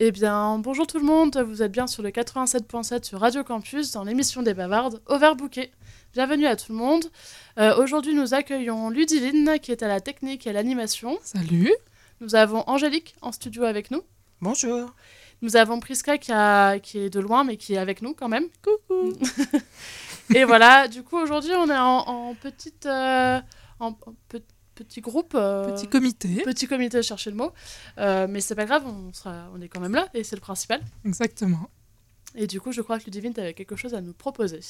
Eh bien, bonjour tout le monde, vous êtes bien sur le 87.7 sur Radio Campus dans l'émission des bavardes Overbooké. Bienvenue à tout le monde. Euh, Aujourd'hui, nous accueillons Ludivine qui est à la technique et à l'animation. Salut. Nous avons Angélique en studio avec nous. Bonjour. Nous avons Priska qui, a- qui est de loin mais qui est avec nous quand même. Coucou. et voilà, du coup, aujourd'hui, on est en, en petite. euh, en, en pe- petit groupe. euh, Petit comité. petit comité, chercher le mot. Euh, mais c'est pas grave, on, sera, on est quand même là et c'est le principal. Exactement. Et du coup, je crois que Ludivine, tu avais quelque chose à nous proposer.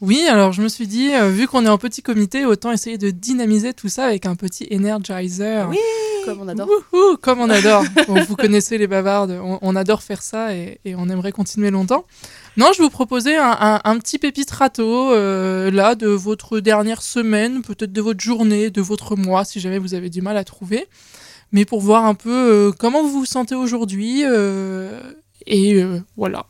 Oui, alors je me suis dit, euh, vu qu'on est en petit comité, autant essayer de dynamiser tout ça avec un petit energizer. Oui. Comme on adore. Wouhou, comme on adore. Bon, vous connaissez les bavardes, on, on adore faire ça et, et on aimerait continuer longtemps. Non, je vous proposais un, un- un petit pépite râteau, euh, là, de votre dernière semaine, peut-être de votre journée, de votre mois, si jamais vous avez du mal à trouver. Mais pour voir un peu euh, comment vous vous sentez aujourd'hui. euh, et voilà,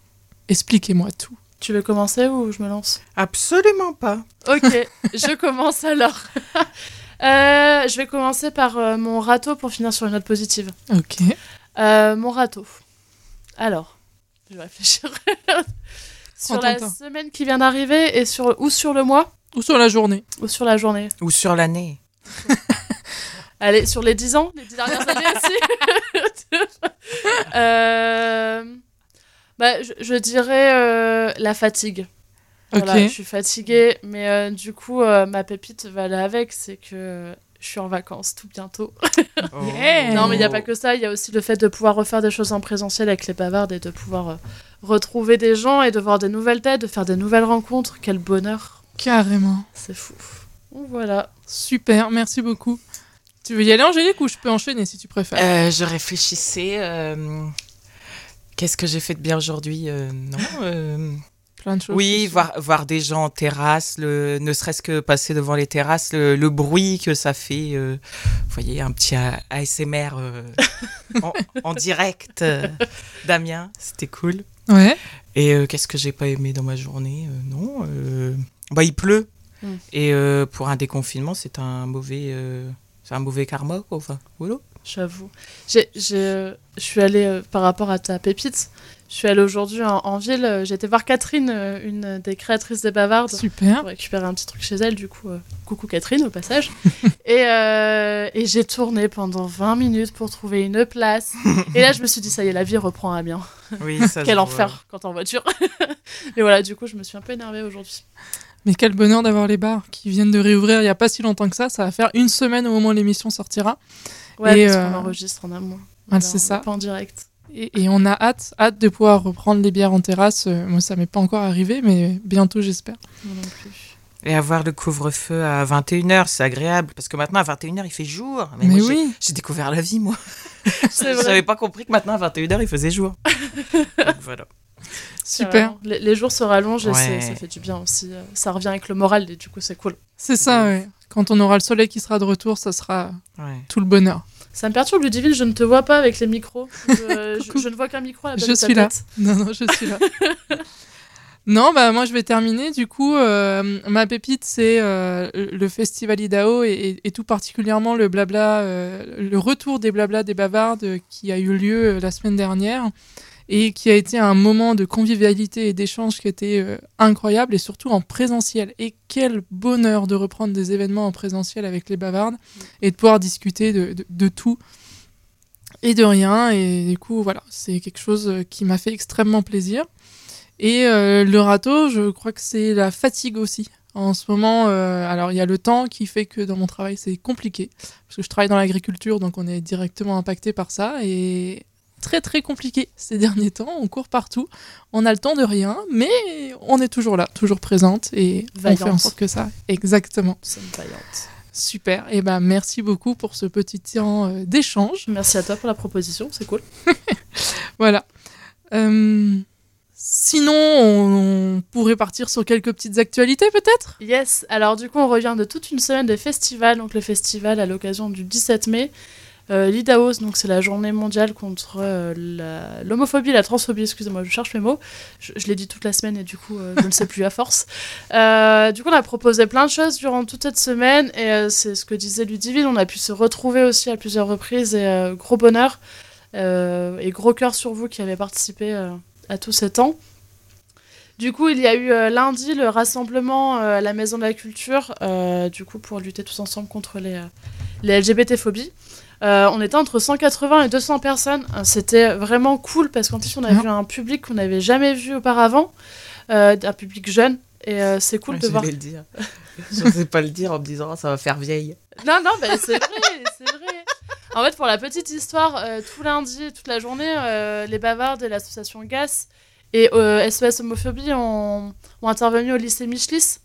expliquez-moi tout. Tu veux commencer ou je me lance? Absolument pas. Ok, je commence alors. Euh, je vais commencer par euh, mon râteau pour finir sur une note positive. Ok. Euh, mon râteau. Alors, je vais réfléchir. sur la temps. semaine qui vient d'arriver et sur ou sur le mois? Ou sur la journée. ou sur la journée. Ou sur l'année. Allez, sur les 10 ans, les 10 dernières années aussi. Euh, bah, je, je dirais euh, la fatigue. Voilà, Ok. je suis fatiguée, mais euh, du coup, euh, ma pépite va aller avec, c'est que je suis en vacances tout bientôt. Yeah. Non, mais il n'y a pas que ça, il y a aussi le fait de pouvoir refaire des choses en présentiel avec les bavardes et de pouvoir euh, retrouver des gens et de voir des nouvelles têtes, de faire des nouvelles rencontres. Quel bonheur, Carrément. c'est fou. Voilà. Super, merci beaucoup. Tu veux y aller, Angélique, ou je peux enchaîner si tu préfères? Euh, je réfléchissais. Qu'est-ce que j'ai fait de bien aujourd'hui Euh, Non. euh, Plein de choses. Oui, voir, voir des gens en terrasse, le, ne serait-ce que passer devant les terrasses, le, le bruit que ça fait. euh, vous voyez, un petit ASMR en, en direct d'Amiens, c'était cool. Ouais. Et qu'est-ce que j'ai pas aimé dans ma journée Non. Bah, il pleut. Mm. Et pour un déconfinement, c'est un mauvais, c'est un mauvais karma. Quoi. Enfin, voilà. J'avoue. Je suis allée, euh, par rapport à ta pépite, je suis allée aujourd'hui en, en ville. euh, J'ai été voir Catherine, euh, une des créatrices des Bavardes, Super. pour récupérer un petit truc chez elle. Du coup, euh, coucou Catherine au passage. et euh, et j'ai tourné pendant 20 minutes pour trouver une place. et là, je me suis dit, ça y est, la vie reprend à bien. Oui, ça se Quel enfer quand t'es en voiture. et voilà, du coup, je me suis un peu énervée aujourd'hui. Mais quel bonheur d'avoir les bars qui viennent de réouvrir il n'y a pas si longtemps que ça. Ça va faire une semaine au moment où l'émission sortira. Ouais, Et, parce euh, qu'on enregistre en amont. Ah, c'est ça. Pas en direct. Et, et on a hâte, hâte de pouvoir reprendre les bières en terrasse. Euh, moi, ça m'est pas encore arrivé, mais bientôt, j'espère. Moi non plus. Et avoir le couvre-feu à 21h, c'est agréable. Parce que maintenant, à 21h, il fait jour. Mais, Mais, moi, j'ai- oui, J'ai découvert la vie, moi. Je n'avais pas compris que maintenant, à 21h, il faisait jour. Donc voilà. super. Carrément. Les, les jours se rallongent et Ouais. ça fait du bien aussi. euh, Ça revient avec le moral et du coup c'est cool. C'est ça, ouais. Quand on aura le soleil qui sera de retour, ça sera Ouais. tout le bonheur. Ça me perturbe Ludivine, je ne te vois pas avec les micros. Je, je- Coucou. je ne vois qu'un micro à la base Je de ta suis là. Non, non, je suis là. non, bah moi je vais terminer. Du coup, euh, ma pépite, c'est euh, le festival Idaho et, et- et tout particulièrement le blabla, euh, le retour des blabla des bavardes qui a eu lieu la semaine dernière et qui a été un moment de convivialité et d'échange qui était euh, incroyable et surtout en présentiel. Et quel bonheur de reprendre des événements en présentiel avec les bavardes et de pouvoir discuter de, de- tout et de rien. Et du coup, voilà, c'est quelque chose euh, qui m'a fait extrêmement plaisir. Et euh, le râteau, je crois que c'est la fatigue aussi. En ce moment, euh, alors il y a le temps qui fait que dans mon travail c'est compliqué, parce que je travaille dans l'agriculture, donc on est directement impacté par ça, et très très compliqué ces derniers temps, on court partout, on a le temps de rien, mais on est toujours là, toujours présente, et on fait en Vaillante. sorte que ça, exactement. Vaillante. Super, et ben merci beaucoup pour ce petit temps euh, d'échange. Merci à toi pour la proposition, c'est cool. Voilà. Euh, sinon, on, pourrait partir sur quelques petites actualités peut-être? Yes, alors du coup on revient de toute une semaine de festivals. Donc le festival à l'occasion du 17 mai. Euh, L'IDAOS, donc c'est la journée mondiale contre euh, la- l'homophobie et la transphobie, excusez-moi, je cherche mes mots. Je, je l'ai dit toute la semaine et du coup euh, je ne sais plus à force. Du coup on a proposé plein de choses durant toute cette semaine et c'est ce que disait Ludivine, on a pu se retrouver aussi à plusieurs reprises et gros bonheur. Et gros cœur sur vous qui avez participé à tous ces temps. Du coup, il y a eu euh, lundi le rassemblement euh, à la Maison de la Culture, euh, du coup, pour lutter tous ensemble contre les, les LGBT-phobies. Euh, on était entre 180 et 200 personnes. Euh, C'était vraiment cool parce qu'en plus, on a Super. vu un public qu'on n'avait jamais vu auparavant, euh, un public jeune. Et euh, c'est cool Ouais, de je voir. le dire. Je sais pas le dire en me disant, Ah, ça va faire vieille. Non, non, bah, c'est vrai, c'est vrai. En fait, pour la petite histoire, tout lundi, toute la journée, les bavardes et l'association GAS et SOS Homophobie ont, ont intervenu au lycée Michelis.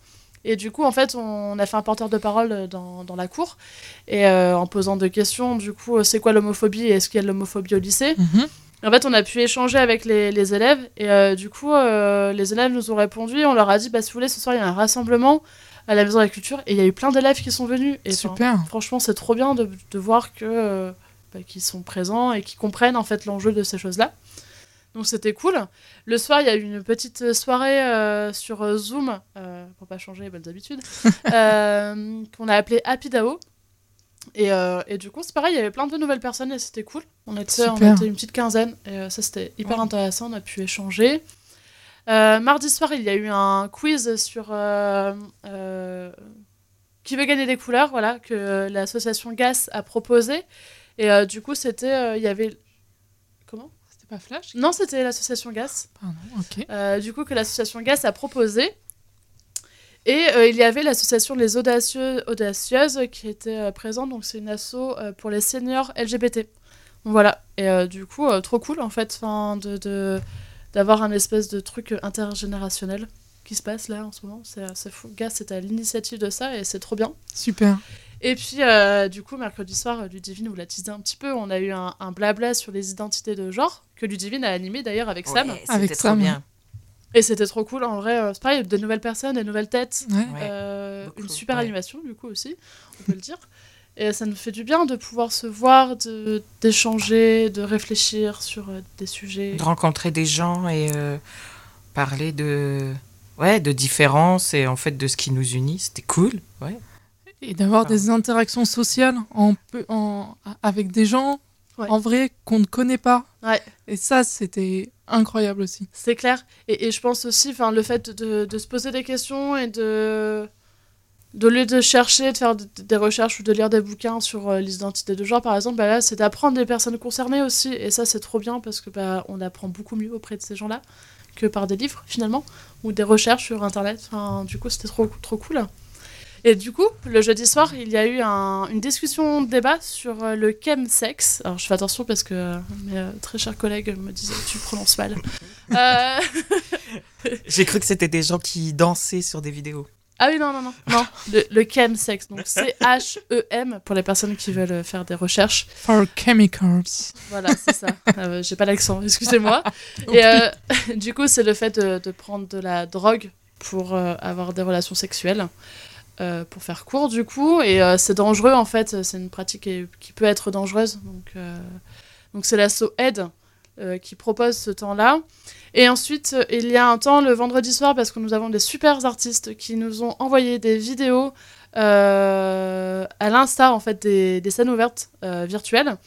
Et du coup, en fait, on a fait un porteur de parole euh, dans, dans la cour. Et euh, en posant deux questions, du coup, euh, c'est quoi l'homophobie et est-ce qu'il y a de l'homophobie au lycée Mhm. En fait, on a pu échanger avec les, les élèves. Et euh, du coup, euh, les élèves nous ont répondu. On leur a dit, bah, si vous voulez, ce soir, il y a un rassemblement à la Maison de la Culture. Et il y a eu plein d'élèves qui sont venus. Et, Super. franchement, c'est trop bien de, de voir que bah, qu'ils sont présents et qu'ils comprennent en fait l'enjeu de ces choses-là. Donc c'était cool. Le soir, il y a eu une petite soirée euh, sur euh, Zoom, euh, pour pas changer les bonnes habitudes, euh, qu'on a appelée Happy Dao. Et, et du coup, c'est pareil, il y avait plein de nouvelles personnes et c'était cool. On était, on était une petite quinzaine et ça c'était hyper Ouais. intéressant, on a pu échanger. Mardi soir, il y a eu un quiz sur qui veut gagner des couleurs, voilà, que l'association GAS a proposé. Et du coup, c'était, il y avait, C'était pas Flash Non, c'était l'association GAS. Pardon, ok. Euh, du coup, que l'association GAS a proposé. Et euh, il y avait l'association Les Audacieux, Audacieuses qui était euh, présente. Donc, c'est une asso pour les seniors LGBT. Donc, voilà. Et du coup, trop cool en fait enfin, de, d'avoir un espèce de truc intergénérationnel qui se passe là en ce moment. C'est, c'est fou. GAS, c'est à l'initiative de ça et c'est trop bien. Super. Et puis, euh, du coup, mercredi soir, euh, Ludivine vous l'a teasé un petit peu. On a eu un, un blabla sur les identités de genre que Ludivine a animé d'ailleurs avec Sam. Avec Sam, bien. Et c'était trop cool, en vrai. euh, C'est pareil, de nouvelles personnes, des nouvelles têtes. Ouais. Ouais. euh, beaucoup, une super ouais. animation, du coup, aussi, on peut le dire. Et ça nous fait du bien de pouvoir se voir, de- d'échanger, de, réfléchir sur des sujets. De rencontrer des gens et euh, parler de, ouais, de différences et en fait de ce qui nous unit. C'était cool. Ouais. Et d'avoir des interactions sociales en, peu- en, avec des gens Ouais. en vrai qu'on ne connaît pas. Ouais. Et ça, c'était incroyable aussi. C'est clair. Et, et je pense aussi, enfin, le fait de, de se poser des questions et de, de lieu de chercher, de faire des recherches ou de lire des bouquins sur euh, l'identité de genre, par exemple, bah là, c'est d'apprendre des personnes concernées aussi. Et ça, c'est trop bien parce que bah, on apprend beaucoup mieux auprès de ces gens-là que par des livres, finalement, ou des recherches sur Internet. Enfin, du coup, c'était trop, trop cool. Et du coup, le jeudi soir, il y a eu un- une discussion, débat sur euh, le chemsex. Alors, je fais attention parce que euh, mes euh, très chers collègues me disaient tu prononces mal. Euh, J'ai cru que c'était des gens qui dansaient sur des vidéos. Ah oui, non, non, non. non. Le, le chemsex, donc C-H-E-M, pour les personnes qui veulent faire des recherches. For chemicals. Voilà, c'est ça. Euh, J'ai pas l'accent, excusez-moi. Et euh, du coup, c'est le fait de, de prendre de la drogue pour euh, avoir des relations sexuelles. Euh, pour faire court, du coup. Et euh, c'est dangereux, en fait. C'est une pratique qui, peut être dangereuse. Donc, euh, donc c'est l'asso Aide qui propose ce temps-là. Et ensuite, il y a un temps le vendredi soir, parce que nous avons des super artistes qui nous ont envoyé des vidéos à l'instar, en fait, des, des scènes ouvertes virtuelles.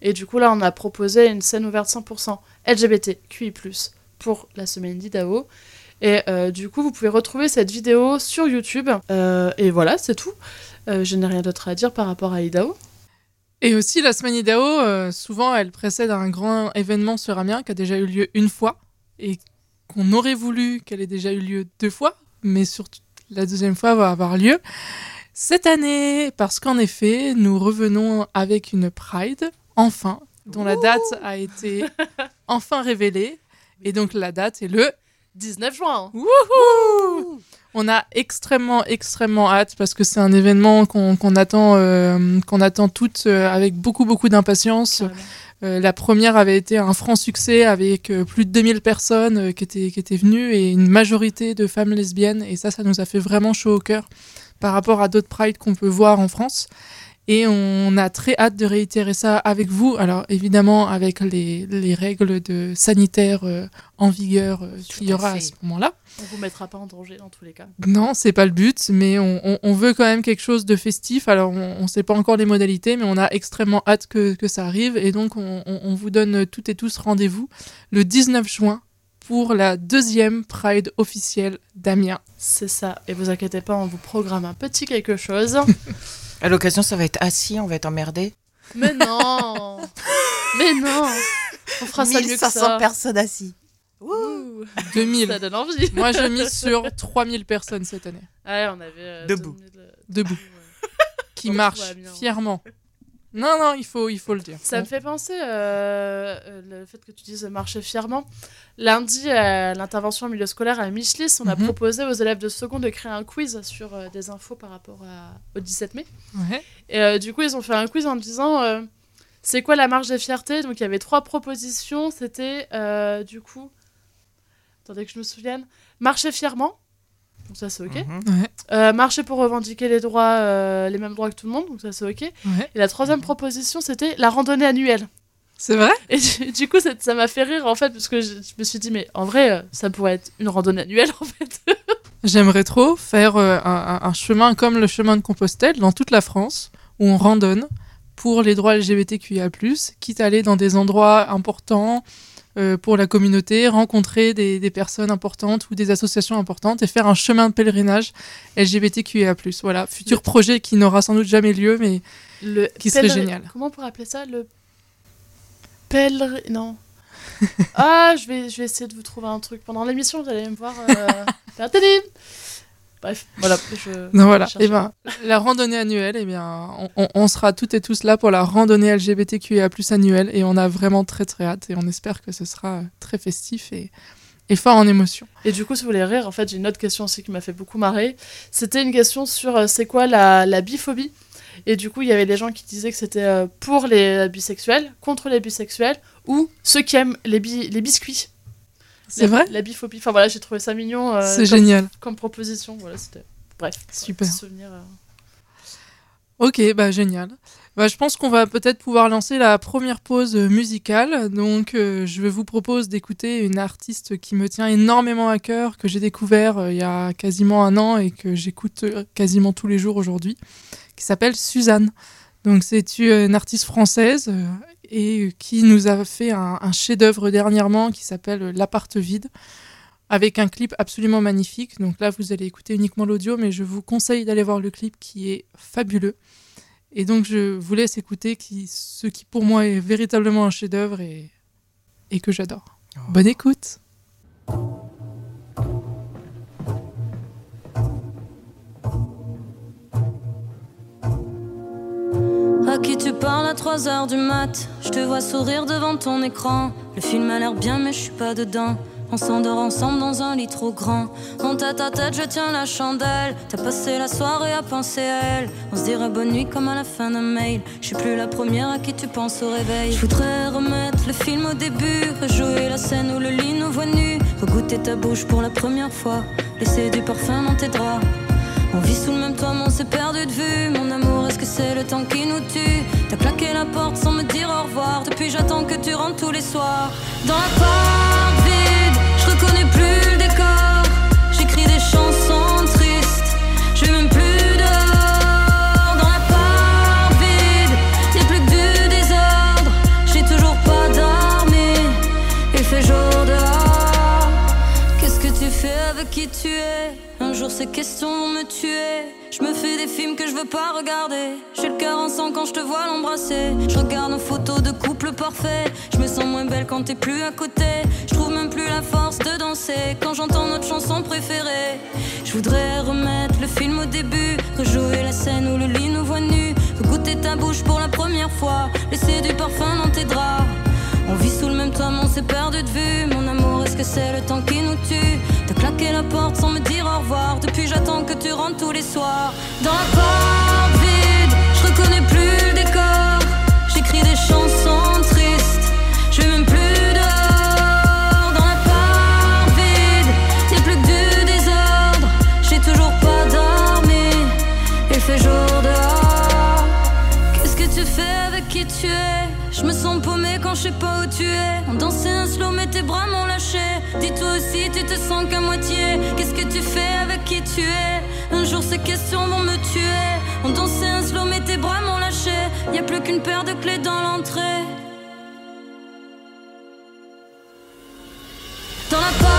Et du coup, là, on a proposé une scène ouverte 100% LGBTQI+, pour la semaine d'Idaho. Et euh, du coup, vous pouvez retrouver cette vidéo sur YouTube. Euh, et voilà, c'est tout. Euh, je n'ai rien d'autre à dire par rapport à Idaho. Et aussi, la semaine euh, souvent, elle précède un grand événement sur Amiens qui a déjà eu lieu une fois et qu'on aurait voulu qu'elle ait déjà eu lieu deux fois, mais surtout la deuxième fois va avoir lieu cette année, parce qu'en effet, nous revenons avec une Pride, enfin, dont la date a été enfin révélée. Et donc, la date est le 19 juin. Wouhou On a extrêmement, extrêmement hâte parce que c'est un événement qu'on attend, euh, qu'on attend toutes euh, avec beaucoup, beaucoup d'impatience. Carrément. Euh, la première avait été un franc succès avec plus de 2000 personnes qui, étaient, qui étaient venues et une majorité de femmes lesbiennes. Et ça, ça nous a fait vraiment chaud au cœur par rapport à d'autres prides qu'on peut voir en France. Et on a très hâte de réitérer ça avec vous. Alors évidemment avec les, les règles de sanitaires euh, en vigueur euh, qu'il y aura à ce moment-là. On vous mettra pas en danger dans tous les cas. Non, c'est pas le but, mais on, on- on veut quand même quelque chose de festif. Alors, on ne sait pas encore les modalités, mais on a extrêmement hâte que, que ça arrive. Et donc, on, on- on vous donne toutes et tous rendez-vous le 19 juin pour la deuxième Pride officielle d'Amiens. C'est ça. Et vous inquiétez pas, on vous programme un petit quelque chose. À l'occasion, ça va être assis, on va être emmerdé. Mais non Mais non On fera ça mieux que ça. personnes assis. Ouh, 2000. ça donne envie. Moi, je mise sur 3000 personnes cette année, Ouais, on avait... euh, Debout. 2000, euh, debout, ouais. qui marchent fièrement. Non, non, il faut, il faut le dire. Ça me fait penser euh, euh, le fait que tu dises marcher fièrement. Lundi, à l'intervention en milieu scolaire à Michelis, on a Mhm. proposé aux élèves de seconde de créer un quiz sur euh, des infos par rapport à- au 17 mai. Ouais. Et euh, du coup, ils ont fait un quiz en disant euh, c'est quoi la marge des fiertés Donc il y avait trois propositions. C'était du coup, attendez que je me souvienne, marcher fièrement. Donc ça c'est ok. Mhm. Ouais. Euh, marcher pour revendiquer les droits, euh, les mêmes droits que tout le monde. Donc ça c'est ok. Ouais. Et la troisième proposition c'était la randonnée annuelle. C'est vrai? Et du, du coup, ça ça m'a fait rire en fait, parce que je, je me suis dit, mais en vrai, euh, ça pourrait être une randonnée annuelle en fait. J'aimerais trop faire euh, un, un- un chemin comme le chemin de Compostelle dans toute la France, où on randonne pour les droits LGBTQIA+, quitte à aller dans des endroits importants euh, pour la communauté, rencontrer des, des personnes importantes ou des associations importantes et faire un chemin de pèlerinage LGBTQIA+. Voilà, futur Le- projet qui n'aura sans doute jamais lieu, mais Le Qui serait génial. Comment on pourrait appeler ça? Le pèlerin. Non. ah, je vais, je vais essayer de vous trouver un truc. Pendant l'émission, vous allez me voir. Euh... Bref, voilà. Je... non, voilà. Et ben, la randonnée annuelle, eh bien, on, on- on sera toutes et tous là pour la randonnée LGBTQIA+ annuelle et on a vraiment très très hâte et on espère que ce sera euh, très festif et, et fort en émotion. Et du coup, si vous voulez rire, en fait, j'ai une autre question aussi qui m'a fait beaucoup marrer. C'était une question sur euh, c'est quoi la, la biphobie? Et du coup, il y avait des gens qui disaient que c'était euh, pour les bisexuels, contre les bisexuels, ou ceux qui aiment les, bi- les biscuits. C'est La- vrai La biphobie. Enfin voilà, j'ai trouvé ça mignon euh, C'est génial. comme proposition. Voilà, c'était. Bref. Super. Souvenir. euh. Ok, bah génial. Bah, je pense qu'on va peut-être pouvoir lancer la première pause musicale. Donc, euh, je vous propose d'écouter une artiste qui me tient énormément à cœur, que j'ai découvert euh, il y a quasiment un an et que j'écoute euh, quasiment tous les jours aujourd'hui, qui s'appelle Suzanne. Donc, c'est une artiste française et qui nous a fait un, un chef-d'œuvre dernièrement qui s'appelle L'appart vide, avec un clip absolument magnifique. Donc là, vous allez écouter uniquement l'audio, mais je vous conseille d'aller voir le clip qui est fabuleux. Et donc, je vous laisse écouter qui, ce qui, pour moi, est véritablement un chef-d'œuvre et, et que j'adore. Oh. Bonne écoute! Qui tu parles à 3 heures du mat. Je te vois sourire devant ton écran. Le film a l'air bien mais je suis pas dedans. On s'endort ensemble dans un lit trop grand. Mon tête à tête je tiens la chandelle. T'as passé la soirée à penser à elle. On se dirait bonne nuit comme à la fin d'un mail. Je suis plus la première à qui tu penses au réveil. Je voudrais remettre le film au début. Rejouer la scène où le lit nous voit nus Regoûter ta bouche pour la première fois. Laisser du parfum dans tes draps on vit sous le même toit, mais on s'est perdu de vue. Mon amour, est-ce que c'est le temps qui nous tue? T'as claqué la porte sans me dire au revoir. Depuis, j'attends que tu rentres tous les soirs. Dans l'appart vide, je reconnais plus le décor. J'écris des chansons Questions vont me tuer. Je me fais des films que je veux pas regarder. J'ai le cœur en sang quand je te vois l'embrasser. Je regarde nos photos de couple parfait. Je me sens moins belle quand t'es plus à côté. Je trouve même plus la force de danser quand j'entends notre chanson préférée. Je voudrais remettre le film au début, rejouer la scène où le lit nous voit nus, goûter ta bouche pour la première fois, laisser du parfum dans tes draps. On vit sous le même toit, mais on s'est perdu de vue. Mon amour, est-ce que c'est le temps qui nous tue? Claqué la porte sans me dire au revoir. Depuis, j'attends que tu rentres tous les soirs. Dans la porte vide, je reconnais plus le décor. J'écris des chansons tristes, je même plus dehors. Dans je sais pas où tu es. On dansait un slow, mais tes bras m'ont lâché. Dis-toi aussi, tu te sens qu'à moitié. Qu'est-ce que tu fais avec qui tu es? Un jour ces questions vont me tuer. On dansait un slow, mais tes bras m'ont lâché. Y a plus qu'une paire de clés dans l'entrée. Dans la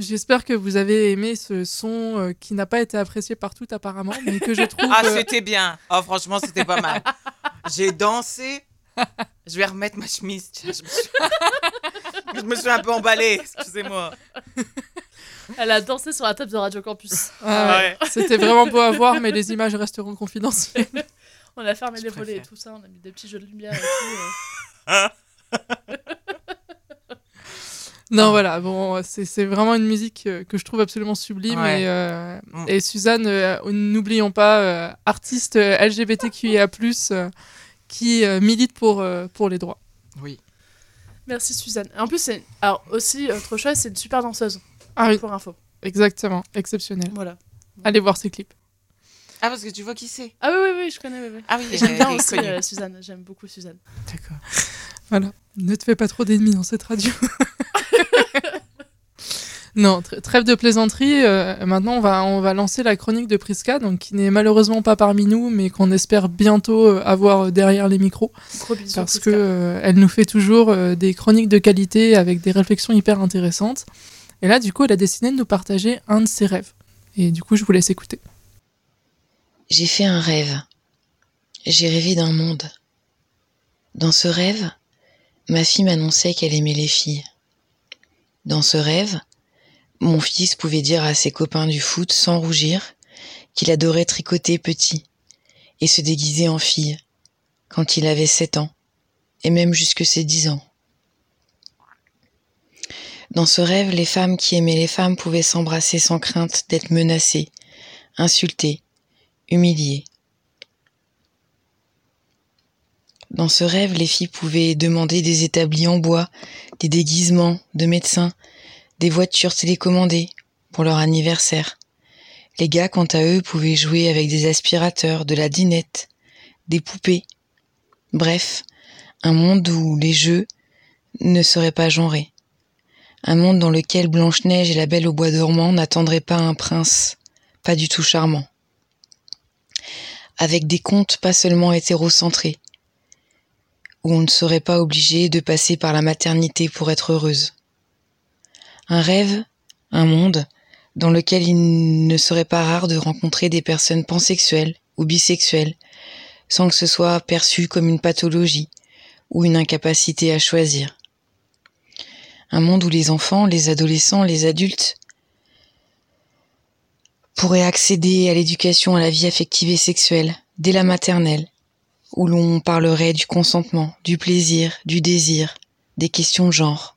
j'espère que vous avez aimé ce son euh, qui n'a pas été apprécié par toutes apparemment, mais que je trouve... Ah, euh, c'était bien. Oh, franchement, c'était pas mal. J'ai dansé. Je vais remettre ma chemise. Je, me suis... je me suis un peu emballée, excusez-moi. Elle a dansé sur la table de Radio Campus. ah ouais, C'était vraiment beau à voir, mais les images resteront confidentielles. On a fermé Je les volets et tout ça, on a mis des petits jeux de lumière et tout. euh. Non, voilà, bon, c'est c'est vraiment une musique euh, que je trouve absolument sublime. Ouais. Et, euh, Mm. et Suzanne, euh, n'oublions pas, euh, artiste LGBTQIA, euh, qui euh, milite pour, euh, pour les droits. Oui. Merci Suzanne. En plus, c'est alors aussi autre chose, c'est une super danseuse. Ah oui, Pour info. exactement, exceptionnel. Voilà. Allez voir ses clips. Ah, parce que tu vois qui c'est Ah oui, oui, oui, je connais. Oui, oui. Ah oui, J'aime bien aussi euh, Suzanne. J'aime beaucoup Suzanne. D'accord. Voilà, ne te fais pas trop d'ennemis dans cette radio. non, tr- trêve de plaisanterie. euh, maintenant, on va, on va lancer la chronique de Priska, donc qui n'est malheureusement pas parmi nous, mais qu'on espère bientôt euh, avoir euh, derrière les micros, Gros bisous. parce Prisca. que euh, elle nous fait toujours euh, des chroniques de qualité avec des réflexions hyper intéressantes. Et là, du coup, elle a décidé de nous partager un de ses rêves. Et du coup, je vous laisse écouter. J'ai fait un rêve. J'ai rêvé d'un monde. Dans ce rêve, ma fille m'annonçait qu'elle aimait les filles. Dans ce rêve, mon fils pouvait dire à ses copains du foot sans rougir qu'il adorait tricoter petit et se déguiser en fille quand il avait sept ans et même jusque ses dix ans. Dans ce rêve, les femmes qui aimaient les femmes pouvaient s'embrasser sans crainte d'être menacées, insultées, humiliées. Dans ce rêve, les filles pouvaient demander des établis en bois, des déguisements de médecins, des voitures télécommandées pour leur anniversaire. Les gars, quant à eux, pouvaient jouer avec des aspirateurs, de la dinette, des poupées. Bref, un monde où les jeux ne seraient pas genrés. Un monde dans lequel Blanche-Neige et la Belle au bois dormant n'attendraient pas un prince, pas du tout charmant. Avec des contes pas seulement hétérocentrés, où on ne serait pas obligé de passer par la maternité pour être heureuse. Un rêve, un monde, dans lequel il ne serait pas rare de rencontrer des personnes pansexuelles ou bisexuelles, sans que ce soit perçu comme une pathologie ou une incapacité à choisir. Un monde où les enfants, les adolescents, les adultes pourraient accéder à l'éducation à la vie affective et sexuelle dès la maternelle, où l'on parlerait du consentement, du plaisir, du désir, des questions de genre.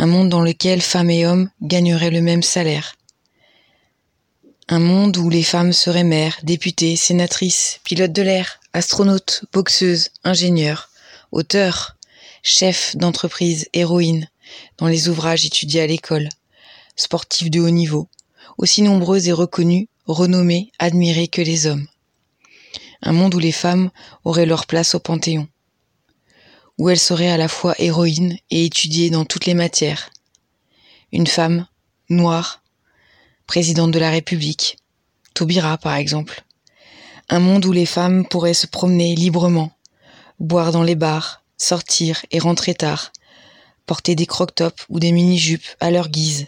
Un monde dans lequel femmes et hommes gagneraient le même salaire. Un monde où les femmes seraient mères, députées, sénatrices, pilotes de l'air, astronautes, boxeuses, ingénieurs, auteurs, chefs d'entreprise, héroïnes, dans les ouvrages étudiés à l'école, sportifs de haut niveau, aussi nombreuses et reconnues, renommées, admirées que les hommes un monde où les femmes auraient leur place au Panthéon, où elles seraient à la fois héroïnes et étudiées dans toutes les matières, une femme, noire, présidente de la République, Taubira par exemple. Un monde où les femmes pourraient se promener librement, boire dans les bars, sortir et rentrer tard, porter des croque-tops ou des mini-jupes à leur guise,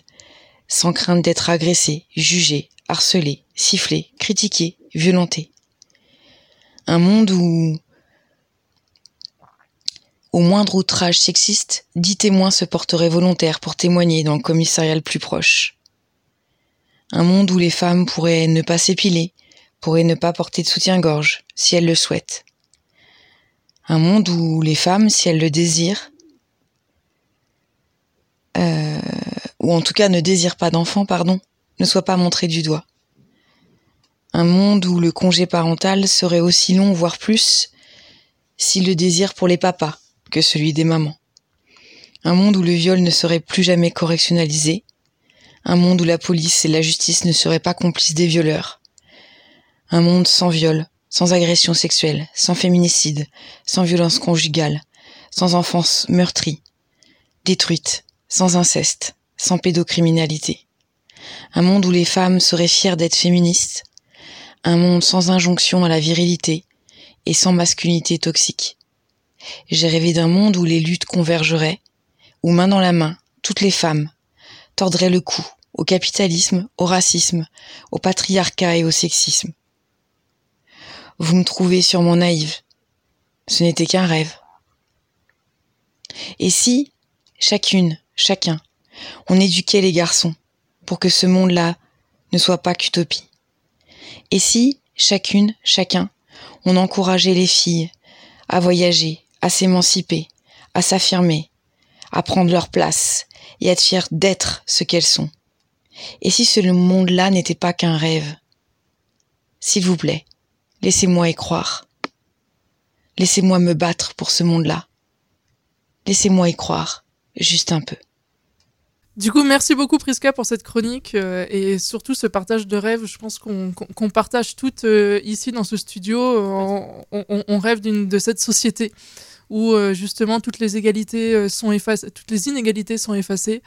sans crainte d'être agressées, jugées, harcelées, sifflées, critiquées, violentées. Un monde où, au moindre outrage sexiste, dix témoins se porteraient volontaires pour témoigner dans le commissariat le plus proche. Un monde où les femmes pourraient ne pas s'épiler, pourraient ne pas porter de soutien-gorge, si elles le souhaitent. Un monde où les femmes, si elles le désirent, euh, ou en tout cas ne désirent pas d'enfants, pardon, ne soient pas montrées du doigt. Un monde où le congé parental serait aussi long, voire plus, si le désir pour les papas que celui des mamans. Un monde où le viol ne serait plus jamais correctionnalisé. Un monde où la police et la justice ne seraient pas complices des violeurs. Un monde sans viol, sans agression sexuelle, sans féminicide, sans violence conjugale, sans enfance meurtrie, détruite, sans inceste, sans pédocriminalité. Un monde où les femmes seraient fières d'être féministes, un monde sans injonction à la virilité et sans masculinité toxique. J'ai rêvé d'un monde où les luttes convergeraient, où main dans la main, toutes les femmes tordraient le cou au capitalisme, au racisme, au patriarcat et au sexisme. Vous me trouvez sûrement naïve. Ce n'était qu'un rêve. Et si, chacune, chacun, on éduquait les garçons pour que ce monde-là ne soit pas qu'utopie? Et si, chacune, chacun, on encourageait les filles à voyager, à s'émanciper, à s'affirmer, à prendre leur place et à être fières d'être ce qu'elles sont Et si ce monde-là n'était pas qu'un rêve? S'il vous plaît, laissez-moi y croire. Laissez-moi me battre pour ce monde-là. Laissez-moi y croire, juste un peu. Du coup, merci beaucoup Priska pour cette chronique euh, et surtout ce partage de rêves. Je pense qu'on partage toutes euh, ici dans ce studio. on, rêve de cette société où euh, justement effacées, toutes les inégalités sont effacées,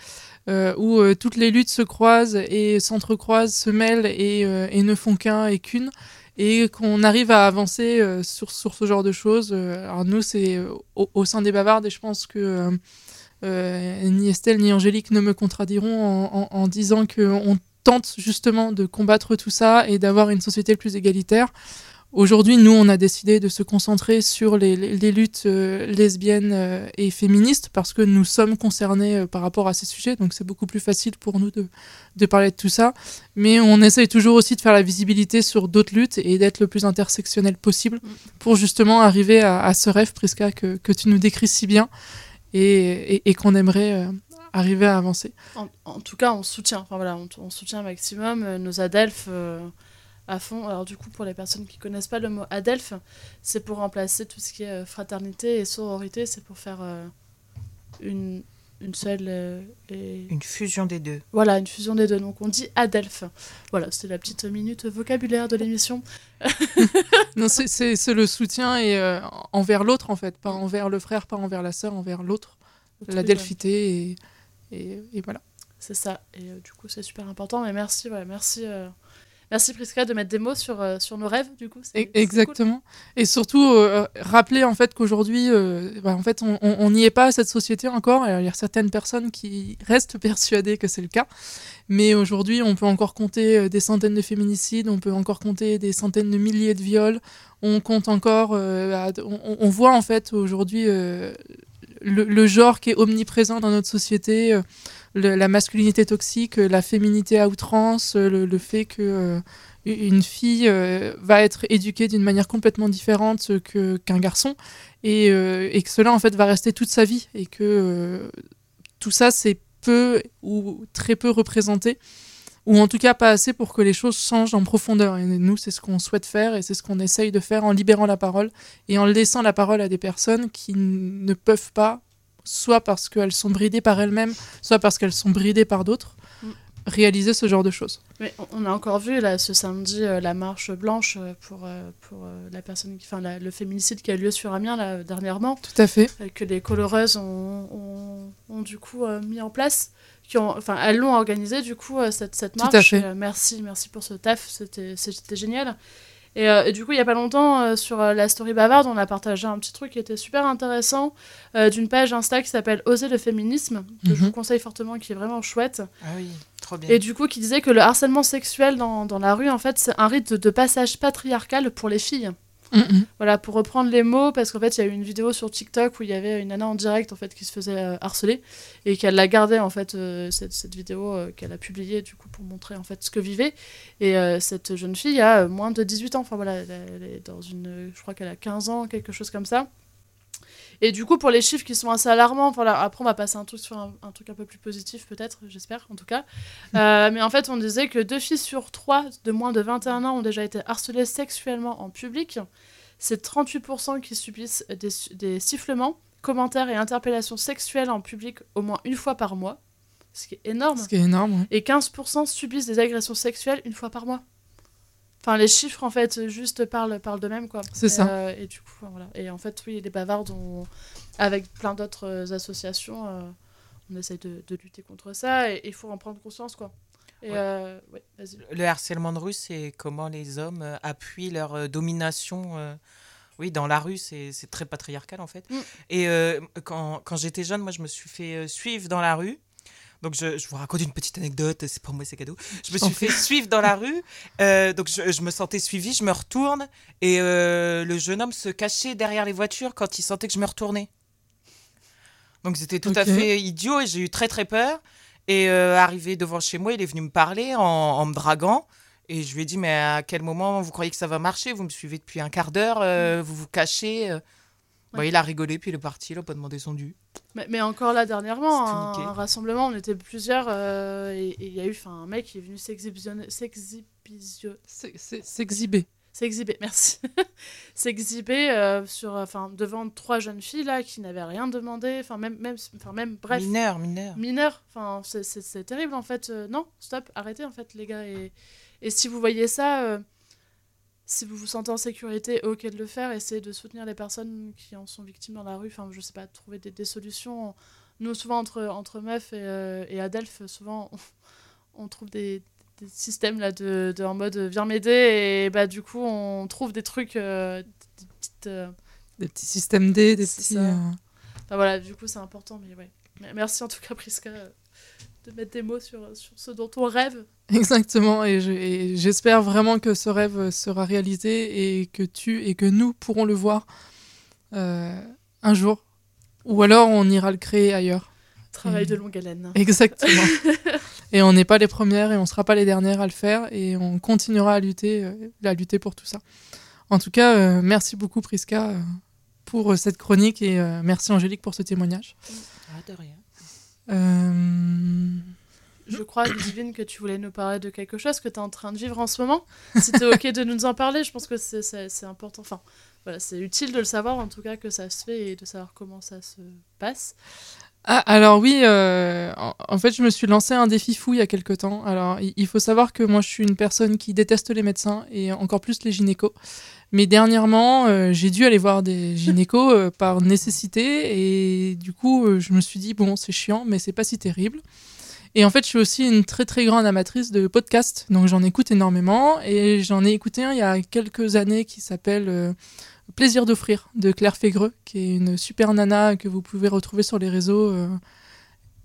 où toutes les luttes se croisent et s'entrecroisent, se mêlent et, ne font qu'un et qu'une et qu'on arrive à avancer sur, ce genre de choses. alors nous, c'est au, sein des Bavardes et je pense que euh, ni Estelle ni Angélique ne me contradiront en, disant qu'on tente justement de combattre tout ça et d'avoir une société plus égalitaire. Aujourd'hui, nous, on a décidé de se concentrer sur les, luttes euh, lesbiennes euh, et féministes parce que nous sommes concernés par rapport à ces sujets, donc c'est beaucoup plus facile pour nous de, parler de tout ça. Mais on essaye toujours aussi de faire la visibilité sur d'autres luttes et d'être le plus intersectionnel possible pour justement arriver à, ce rêve, Priska, que, tu nous décris si bien et, qu'on aimerait euh, arriver à avancer. En, tout cas, on soutient, enfin voilà, on, soutient un maximum euh, nos adelphes euh, à fond. Alors du coup, pour les personnes qui connaissent pas le mot adelphe, c'est pour remplacer tout ce qui est fraternité et sororité, c'est pour faire une, une seule et... Une fusion des deux. Voilà, une fusion des deux. Donc on dit adelphe. Voilà, c'était la petite minute vocabulaire de l'émission. non, c'est le soutien et euh, envers l'autre en fait, pas envers le frère, pas envers la sœur, envers l'autre, la delphité et, et, voilà. C'est ça. Et euh, du coup, c'est super important. Mais merci, ouais, merci. Euh, merci Priska de mettre des mots sur, sur nos rêves, du coup. Exactement. Et surtout, rappeler en fait qu'aujourd'hui, bah, en fait, on n'y est pas à cette société encore. Il y a certaines personnes qui restent persuadées que c'est le cas. Mais aujourd'hui, on peut encore compter euh, des centaines de féminicides, on peut encore compter des centaines de milliers de viols. On compte encore, euh, on, voit en fait aujourd'hui euh, le, genre qui est omniprésent dans notre société, la masculinité toxique, la féminité à outrance, le, fait que une fille va être éduquée d'une manière complètement différente que qu'un garçon. Et, et, que cela en fait va rester toute sa vie. Et que tout ça c'est peu ou très peu représenté, ou en tout cas pas assez pour que les choses changent en profondeur. Et nous, c'est ce qu'on souhaite faire et c'est ce qu'on essaye de faire en libérant la parole et en laissant la parole à des personnes qui ne peuvent pas, soit parce qu'elles sont bridées par elles-mêmes, soit parce qu'elles sont bridées par d'autres, mm. réaliser ce genre de choses. Mais on a encore vu là ce samedi euh, la marche blanche euh, pour, euh, pour la personne, enfin le féminicide qui a lieu sur Amiens là, dernièrement. Tout à fait. que les coloreuses ont, ont, ont du coup mis en place qui ont, enfin, elles l'ont organisé du coup euh, cette, Tout marche. à fait. Et, euh, merci, merci pour ce taf, c'était génial. Et, euh, et du coup, il y a pas longtemps, euh, sur euh, la story bavarde, on a partagé un petit truc qui était super intéressant euh, d'une page Insta qui s'appelle Oser le féminisme, que je Mhm. vous conseille fortement, qui est vraiment chouette. Ah oui, trop bien. Et du coup, qui disait que le harcèlement sexuel dans, dans la rue, en fait, c'est un rite de, de passage patriarcal pour les filles. Voilà, pour reprendre les mots, parce qu'en fait, il y a eu une vidéo sur TikTok où il y avait une nana en direct en fait qui se faisait euh, harceler et qu'elle l'a gardée en fait euh, cette, cette vidéo euh, qu'elle a publiée du coup pour montrer en fait ce que vivait. Et cette jeune fille a moins de 18 ans, enfin voilà, elle, elle est dans une, je crois qu'elle a 15 ans, quelque chose comme ça. Et du coup, pour les chiffres qui sont assez alarmants, voilà, après on va passer un truc sur un, un truc un peu plus positif peut-être, j'espère en tout cas. Euh, mais en fait, on disait que deux filles sur trois de moins de 21 ans ont déjà été harcelées sexuellement en public. C'est 38% qui subissent des, des sifflements, commentaires et interpellations sexuelles en public au moins une fois par mois, ce qui est énorme. Ce qui est énorme. ouais. Et 15% subissent des agressions sexuelles une fois par mois. Enfin, les chiffres, en fait, juste parlent, parlent d'eux-mêmes, quoi. C'est ça. euh, et du coup, voilà. Et en fait, oui, les bavardes, on- avec plein d'autres associations, euh, on essaye de, de lutter contre ça et il faut en prendre conscience, quoi. Et Ouais. euh, ouais. Le harcèlement de rue, c'est comment les hommes appuient leur domination. euh, oui, dans la rue, c'est c'est très patriarcal en fait. Mm. Et euh, quand, quand j'étais jeune, moi, je me suis fait suivre dans la rue. Donc, je, je vous raconte une petite anecdote, c'est pour moi, c'est cadeau. Je me suis fait suivre dans la rue. euh, donc, je, je me sentais suivie, je me retourne. Et euh, le jeune homme se cachait derrière les voitures quand il sentait que je me retournais. Donc, c'était tout à fait idiot et j'ai eu très, très peur. Et euh, arrivé devant chez moi, il est venu me parler en, en me draguant. Et je lui ai dit, mais à quel moment vous croyez que ça va marcher? Vous me suivez depuis un quart d'heure, euh, vous vous cachez. euh. Bah, il a rigolé, puis il est parti, il a pas demandé son dû. Mais, mais encore là, dernièrement, un, niqué. un rassemblement, on était plusieurs euh, et il y a eu un mec qui est venu s'exhibitionner. s'exhiber. S'exhiber, merci. S'exhiber euh, sur, enfin, devant trois jeunes filles là qui n'avaient rien demandé, enfin même, même, enfin même, bref, Mineur, mineur. mineurs. Enfin, c'est- terrible en fait. Euh, non, stop, arrêtez en fait les gars. Et, et si vous voyez ça, si vous vous sentez en sécurité, ok de le faire. Essayez de soutenir les personnes qui en sont victimes dans la rue. Enfin, je sais pas, trouver des, des solutions. Nous, souvent entre entre meufs et, euh, et Adelph, souvent on, on trouve des, des systèmes là de, de en mode viens m'aider et bah du coup on trouve des trucs, euh, des petites. euh, Des petits systèmes D, des petits. euh, Enfin voilà, du coup c'est important, mais ouais. Merci en tout cas Prisca euh, de mettre des mots sur, sur ce dont on rêve. Exactement, et je- et j'espère vraiment que ce rêve sera réalisé et que tu et que nous pourrons le voir euh, un jour. Ou alors on ira le créer ailleurs. Travail Et- de longue haleine. Exactement. et on n'est pas les premières et on sera pas les dernières à le faire et on continuera à lutter, euh, à lutter pour tout ça. En tout cas, euh, merci beaucoup Prisca euh, pour cette chronique et euh, merci Angélique pour ce témoignage. Ah, de rien. Euh, Je crois, Ludivine, que tu voulais nous parler de quelque chose que tu es en train de vivre en ce moment. Tu ok de nous en parler, je pense que c'est- important. Enfin, voilà, c'est utile de le savoir, en tout cas, que ça se fait et de savoir comment ça se passe. Ah, alors oui, euh, en, fait, je me suis lancé un défi fou il y a quelque temps. Alors, il, faut savoir que moi, je suis une personne qui déteste les médecins et encore plus les gynécos. Mais dernièrement, euh, j'ai dû aller voir des gynécos euh, par nécessité et du coup, je me suis dit bon, c'est chiant, mais c'est pas si terrible. Et en fait, je suis aussi une très très grande amatrice de podcasts, donc j'en écoute énormément et j'en ai écouté un il y a quelques années qui s'appelle euh, Plaisir d'offrir de Claire Fégreux, qui est une super nana que vous pouvez retrouver sur les réseaux. euh,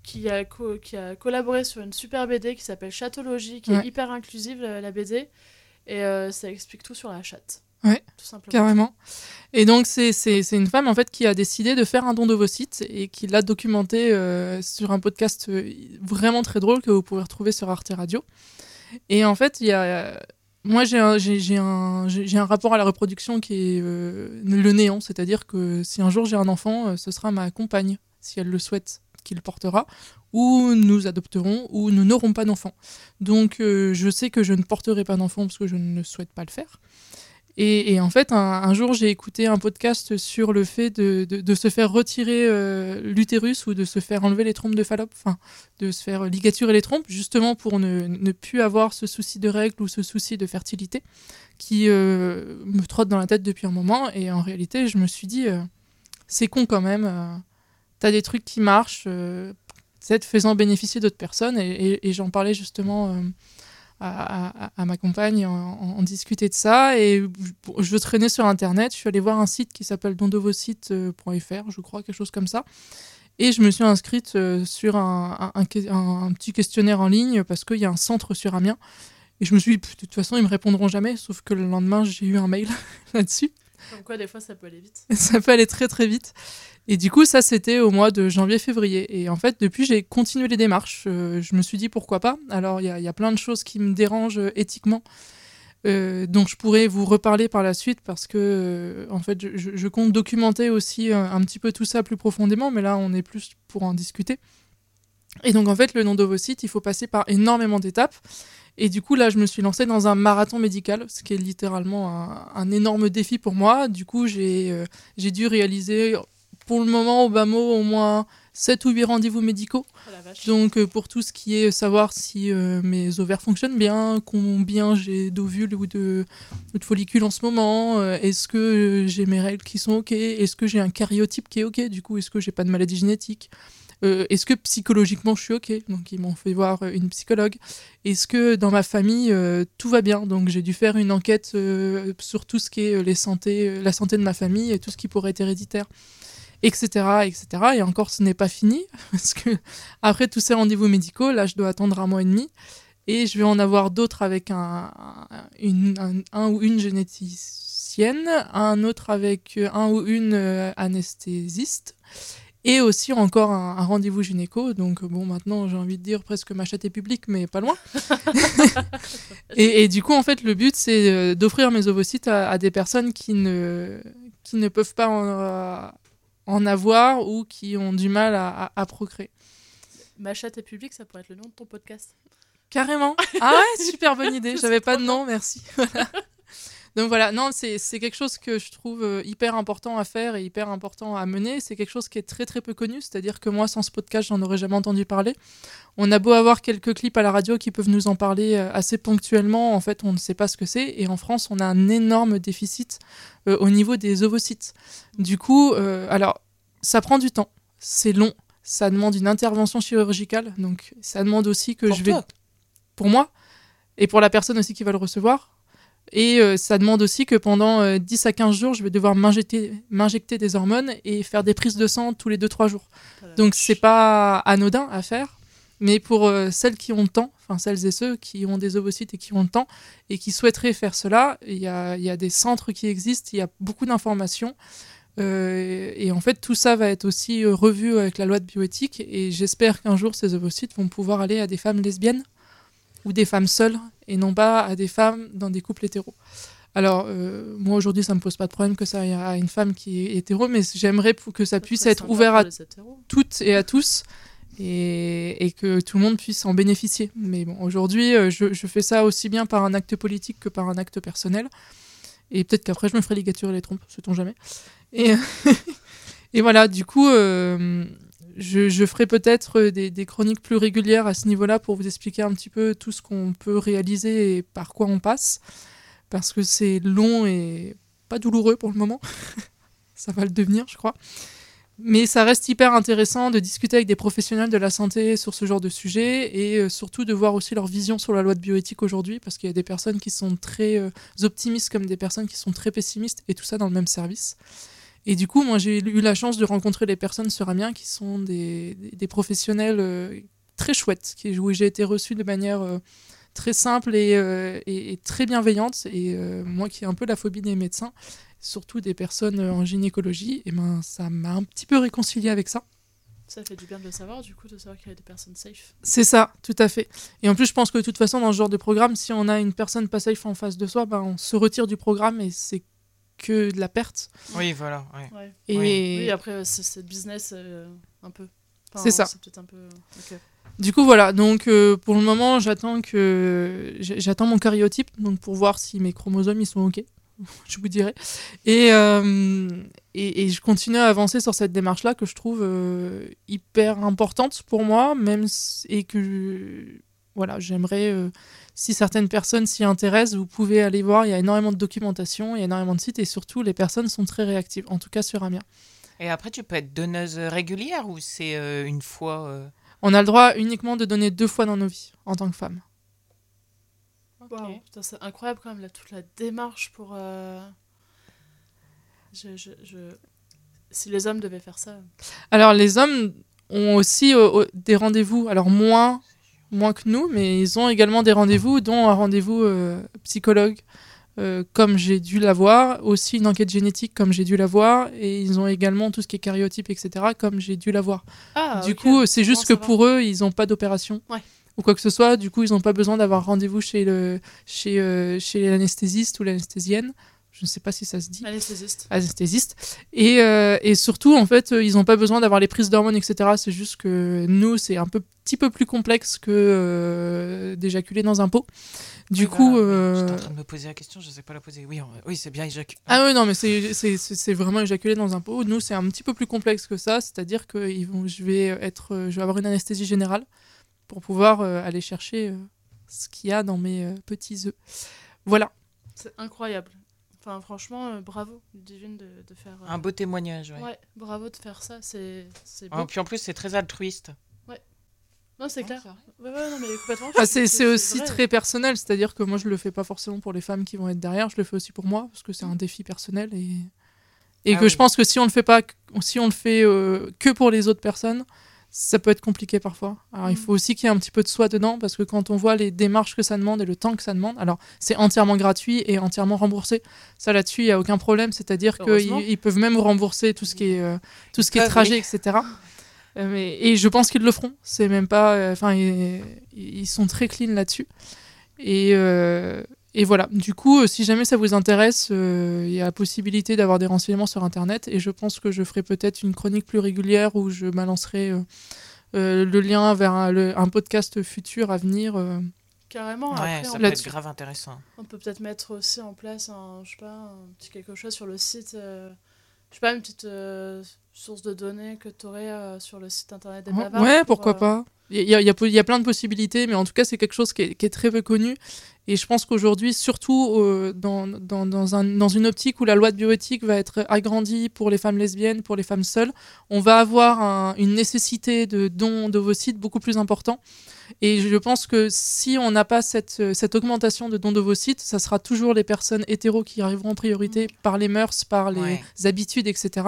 Qui a, co- qui a collaboré sur une super BD qui s'appelle Chatologie, qui Ouais. est hyper inclusive, la, la BD. Et euh, ça explique tout sur la chatte. Ouais, Tout simplement. carrément. Et donc, c'est une femme en fait qui a décidé de faire un don d'ovocytes et qui l'a documenté euh, sur un podcast euh, vraiment très drôle que vous pouvez retrouver sur Arte Radio. Et en fait, il y a. Moi, j'ai un, un, un rapport à la reproduction qui est euh, le néant, c'est-à-dire que si un jour j'ai un enfant, ce sera ma compagne, si elle le souhaite, qui le portera, ou nous adopterons, ou nous n'aurons pas d'enfant. Donc, euh, je sais que je ne porterai pas d'enfant parce que je ne souhaite pas le faire. Et, en fait, un, jour, j'ai écouté un podcast sur le fait de, se faire retirer euh, l'utérus ou de se faire enlever les trompes de Fallope, enfin, de se faire ligaturer les trompes, justement pour ne, plus avoir ce souci de règles ou ce souci de fertilité qui euh, me trotte dans la tête depuis un moment. Et en réalité, je me suis dit, euh, c'est con quand même, t'as des trucs qui marchent, peut-être faisant bénéficier d'autres personnes. Et, j'en parlais justement à, à- à ma compagne, on, on discutait de ça. Et je, je traînais sur Internet, je suis allée voir un site qui s'appelle dondevosite.fr, je crois, quelque chose comme ça. Et je me suis inscrite euh, sur un, un- petit questionnaire en ligne parce qu'il y a un centre sur Amiens. Et je me suis dit, de toute façon, ils me répondront jamais. Sauf que le lendemain, j'ai eu un mail là-dessus. Comme quoi, des fois, ça peut aller vite. ça peut aller très très vite. Et du coup, ça, c'était au mois de janvier-février. Et en fait, depuis, j'ai continué les démarches. Euh, je me suis dit pourquoi pas? Alors, il y, y a plein de choses qui me dérangent euh, éthiquement. euh, dont je pourrais vous reparler par la suite parce que euh, en fait je, compte documenter aussi un petit peu tout ça plus profondément mais là on est plus pour en discuter et donc en fait le nom d'ovocyte il faut passer par énormément d'étapes et du coup là je me suis lancée dans un marathon médical ce qui est littéralement un, énorme défi pour moi du coup j'ai euh, dû réaliser pour le moment au bas mot au moins 7 ou 8 rendez-vous médicaux. Oh donc euh, pour tout ce qui est savoir si euh, mes ovaires fonctionnent bien, combien j'ai d'ovules ou de, ou de follicules en ce moment, euh, est-ce que j'ai mes règles qui sont ok, est-ce que j'ai un karyotype qui est ok, du coup est-ce que j'ai pas de maladie génétique, est-ce que psychologiquement je suis ok, donc ils m'ont fait voir une psychologue, est-ce que dans ma famille tout va bien, donc j'ai dû faire une enquête sur tout ce qui est les santé, la santé de ma famille et tout ce qui pourrait être héréditaire etc., etc. Et encore, ce n'est pas fini, parce que après tous ces rendez-vous médicaux, là, je dois attendre un mois et demi, et je vais en avoir d'autres avec un, un- une, un, un ou une généticienne, un autre avec euh, un ou une euh, anesthésiste, et aussi encore un, un rendez-vous gynéco. Donc, bon, maintenant, j'ai envie de dire presque ma chatte est publique, mais pas loin. et, et du coup, en fait, le but, c'est euh, d'offrir mes ovocytes à, à des personnes qui ne, qui ne peuvent pas en, en avoir ou qui ont du mal à, à- à procréer. Ma chatte est publique, ça pourrait être le nom de ton podcast. Carrément. Ah ouais, super bonne idée. J'avais pas de nom, merci. Voilà. Donc voilà, non, c'est quelque chose que je trouve euh, hyper important à faire et hyper important à mener. C'est quelque chose qui est très très peu connu, c'est-à-dire que moi, sans ce podcast, j'en aurais jamais entendu parler. On a beau avoir quelques clips à la radio qui peuvent nous en parler euh, assez ponctuellement, en fait, on ne sait pas ce que c'est. Et en France, on a un énorme déficit euh, au niveau des ovocytes. Du coup, euh, alors, ça prend du temps, c'est long, ça demande une intervention chirurgicale, donc ça demande aussi que Pour je vais toi? pour moi et pour la personne aussi qui va le recevoir. Et euh, ça demande aussi que pendant euh, 10 à 15 jours, je vais devoir m'injecter des hormones et faire des prises de sang tous les 2-3 jours. Oh la Donc c'est pas anodin à faire, mais pour euh, celles qui ont le temps, enfin celles et ceux qui ont des ovocytes et qui ont le temps et qui souhaiteraient faire cela, il y a, y a des centres qui existent, il y a beaucoup d'informations. Euh, et en fait, tout ça va être aussi revu avec la loi de bioéthique. Et j'espère qu'un jour, ces ovocytes vont pouvoir aller à des femmes lesbiennes ou des femmes seules et non pas à des femmes dans des couples hétéros. Alors, euh, moi aujourd'hui, ça me pose pas de problème que ça aille à une femme qui est hétéro, mais j'aimerais que ça puisse être ouvert à toutes et à tous et, et que tout le monde puisse en bénéficier. Mais bon, aujourd'hui, euh, je, je fais ça aussi bien par un acte politique que par un acte personnel. Et peut-être qu'après, je me ferai ligaturer les trompes, sait-on jamais. Et, et voilà, du coup, euh, je, ferai peut-être des, des chroniques plus régulières à ce niveau-là pour vous expliquer un petit peu tout ce qu'on peut réaliser et par quoi on passe. Parce que c'est long et pas douloureux pour le moment. ça va le devenir, je crois. Mais ça reste hyper intéressant de discuter avec des professionnels de la santé sur ce genre de sujet et euh, surtout de voir aussi leur vision sur la loi de bioéthique aujourd'hui parce qu'il y a des personnes qui sont très euh, optimistes comme des personnes qui sont très pessimistes et tout ça dans le même service. Et du coup, moi j'ai eu la chance de rencontrer des personnes sur Amiens qui sont des, des- des professionnels euh, très chouettes, qui, où j'ai été reçue de manière euh, très simple et, euh, et- et très bienveillante. Et moi qui ai un peu la phobie des médecins, surtout des personnes en gynécologie, et ben ça m'a un petit peu réconcilié avec ça. Ça fait du bien de le savoir, du coup, de savoir qu'il y a des personnes safe. C'est ça, tout à fait. Et en plus, je pense que de toute façon, dans ce genre de programme, si on a une personne pas safe en face de soi, ben, on se retire du programme et c'est que de la perte. Oui, voilà. ouais. Ouais. Et Oui, après, c'est business euh, un peu. Enfin, C'est ça. Un peu. du coup, voilà. Donc, euh, pour le moment, j'attends que j'attends mon karyotype, donc pour voir si mes chromosomes ils sont ok. je vous dirai. Et, euh, et, et je continue à avancer sur cette démarche-là que je trouve euh, hyper importante pour moi, même si- et que voilà, j'aimerais, euh, si certaines personnes s'y intéressent, vous pouvez aller voir, il y a énormément de documentation, il y a énormément de sites, et surtout, les personnes sont très réactives, en tout cas sur Amiens. Et après, tu peux être donneuse régulière ou c'est euh, une fois euh, On a le droit uniquement de donner deux fois dans nos vies en tant que femme. Putain, c'est incroyable quand même, là, toute la démarche pour. euh, je- je- je- Si les hommes devaient faire ça. Alors les hommes ont aussi euh, euh, des rendez-vous, alors moins, moins que nous, mais ils ont également des rendez-vous, dont un rendez-vous euh, psychologue, euh, comme j'ai dû l'avoir, aussi une enquête génétique, comme j'ai dû l'avoir, et ils ont également tout ce qui est cariotype, etc., comme j'ai dû l'avoir. Ah, du coup, c'est juste Bon, que pour eux, ils n'ont pas d'opération. Ouais. Ou quoi que ce soit, du coup, ils n'ont pas besoin d'avoir rendez-vous chez le chez, euh, chez l'anesthésiste ou l'anesthésienne. Je ne sais pas si ça se dit Anesthésiste. anesthésiste. Et, euh, et surtout, en fait, euh, ils n'ont pas besoin d'avoir les prises d'hormones, etc. C'est juste que nous, c'est un peu, petit peu plus complexe que euh, d'éjaculer dans un pot. Du Oui, coup. euh, J'étais en train de me poser la question, je ne sais pas la poser. Oui, on- oui c'est bien éjaculé. Ah oui, non, mais c'est- vraiment éjaculer dans un pot. Nous, c'est un petit peu plus complexe que ça. C'est-à-dire que ils vont, je, vais être, je vais avoir une anesthésie générale pour pouvoir euh, aller chercher euh, ce qu'il y a dans mes euh, petits œufs. Voilà. C'est incroyable. Enfin, franchement, euh, bravo, Divine, de, de faire. euh, Un beau témoignage, ouais. Ouais, bravo de faire ça, c'est c'est beau. Ah, puis en plus, c'est très altruiste. Non, c'est clair. Ouais, ouais, non, mais complètement. Ah, c'est c'est aussi vrai. très personnel, c'est-à-dire que moi je le fais pas forcément pour les femmes qui vont être derrière, je le fais aussi pour moi parce que c'est un défi personnel et et Ah que oui. je pense que si on le fait pas, si on le fait euh, que pour les autres personnes, ça peut être compliqué parfois. Alors il Mm. faut aussi qu'il y ait un petit peu de soi dedans parce que quand on voit les démarches que ça demande et le temps que ça demande, alors c'est entièrement gratuit et entièrement remboursé. Ça là-dessus il y a aucun problème, c'est-à-dire qu'ils ils peuvent même rembourser tout ce qui est euh, tout ce qui est trajet, etc. Euh, mais- et je pense qu'ils le feront. C'est même pas. euh, Enfin, ils, ils sont très clean là-dessus. Et, et voilà. Du coup, euh, si jamais ça vous intéresse, euh, il y a la possibilité d'avoir des renseignements sur Internet. Et je pense que je ferai peut-être une chronique plus régulière où je balancerai euh, euh, le lien vers un, le- un podcast futur à venir. euh. Carrément, Ouais, après, ça on, peut être grave intéressant. on peut peut-être mettre aussi en place un, je sais pas, un petit quelque chose sur le site. euh, je sais pas, une petite euh, source de données que tu aurais sur le site internet des bavards. ouais, pour, pourquoi euh, pas. Il y a, il y a- il y a plein de possibilités, mais en tout cas, c'est quelque chose qui est, qui est très peu connu. Et je pense qu'aujourd'hui, surtout euh, dans, dans, dans, un- dans une optique où la loi de bioéthique va être agrandie pour les femmes lesbiennes, pour les femmes seules, on va avoir un- une nécessité de dons d'ovocytes beaucoup plus important. Et je pense que si on n'a pas cette, cette augmentation de dons d'ovocytes, ça sera toujours les personnes hétéros qui arriveront en priorité par les mœurs, par les Ouais. habitudes, etc.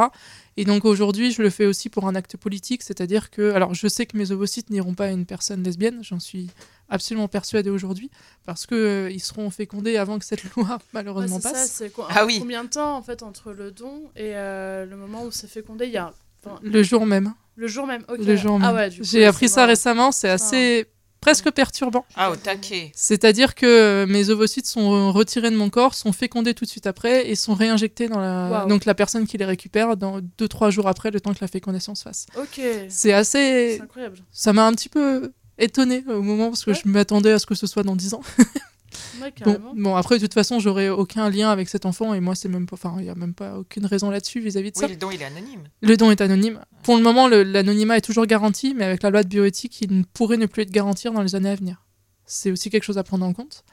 Et donc aujourd'hui, je le fais aussi pour un acte politique, c'est-à-dire que, alors je sais que mes ovocytes n'iront pas à une personne lesbienne, j'en suis absolument persuadée aujourd'hui, parce que euh, ils seront fécondés avant que cette loi Ouais, malheureusement c'est ça, passe. c'est quoi- Ah oui. combien de temps en fait entre le don et euh, le moment où c'est fécondé? Il y a enfin, Le jour même. le jour même. ok. Le jour Ah même. ouais, du coup, J'ai appris ça récemment, c'est assez presque perturbant. Ah, au taquet. C'est-à-dire que euh, mes ovocytes sont euh, retirés de mon corps, sont fécondés tout de suite après et sont réinjectés dans la donc la personne qui les récupère dans deux trois jours après le temps que la fécondation se fasse. Ok, C'est assez incroyable. ça m'a un petit peu étonné au moment parce que Ouais. je m'attendais à ce que ce soit dans 10 ans. Ouais, Bon, après de toute façon, j'aurais aucun lien avec cet enfant et moi c'est même pas enfin, il y a même pas aucune raison là-dessus vis-à-vis de ça. Le don, il est anonyme. Le don est anonyme. Pour le moment, l'anonymat est toujours garanti, mais avec la loi de bioéthique, il ne pourrait ne plus être garanti dans les années à venir. C'est aussi quelque chose à prendre en compte.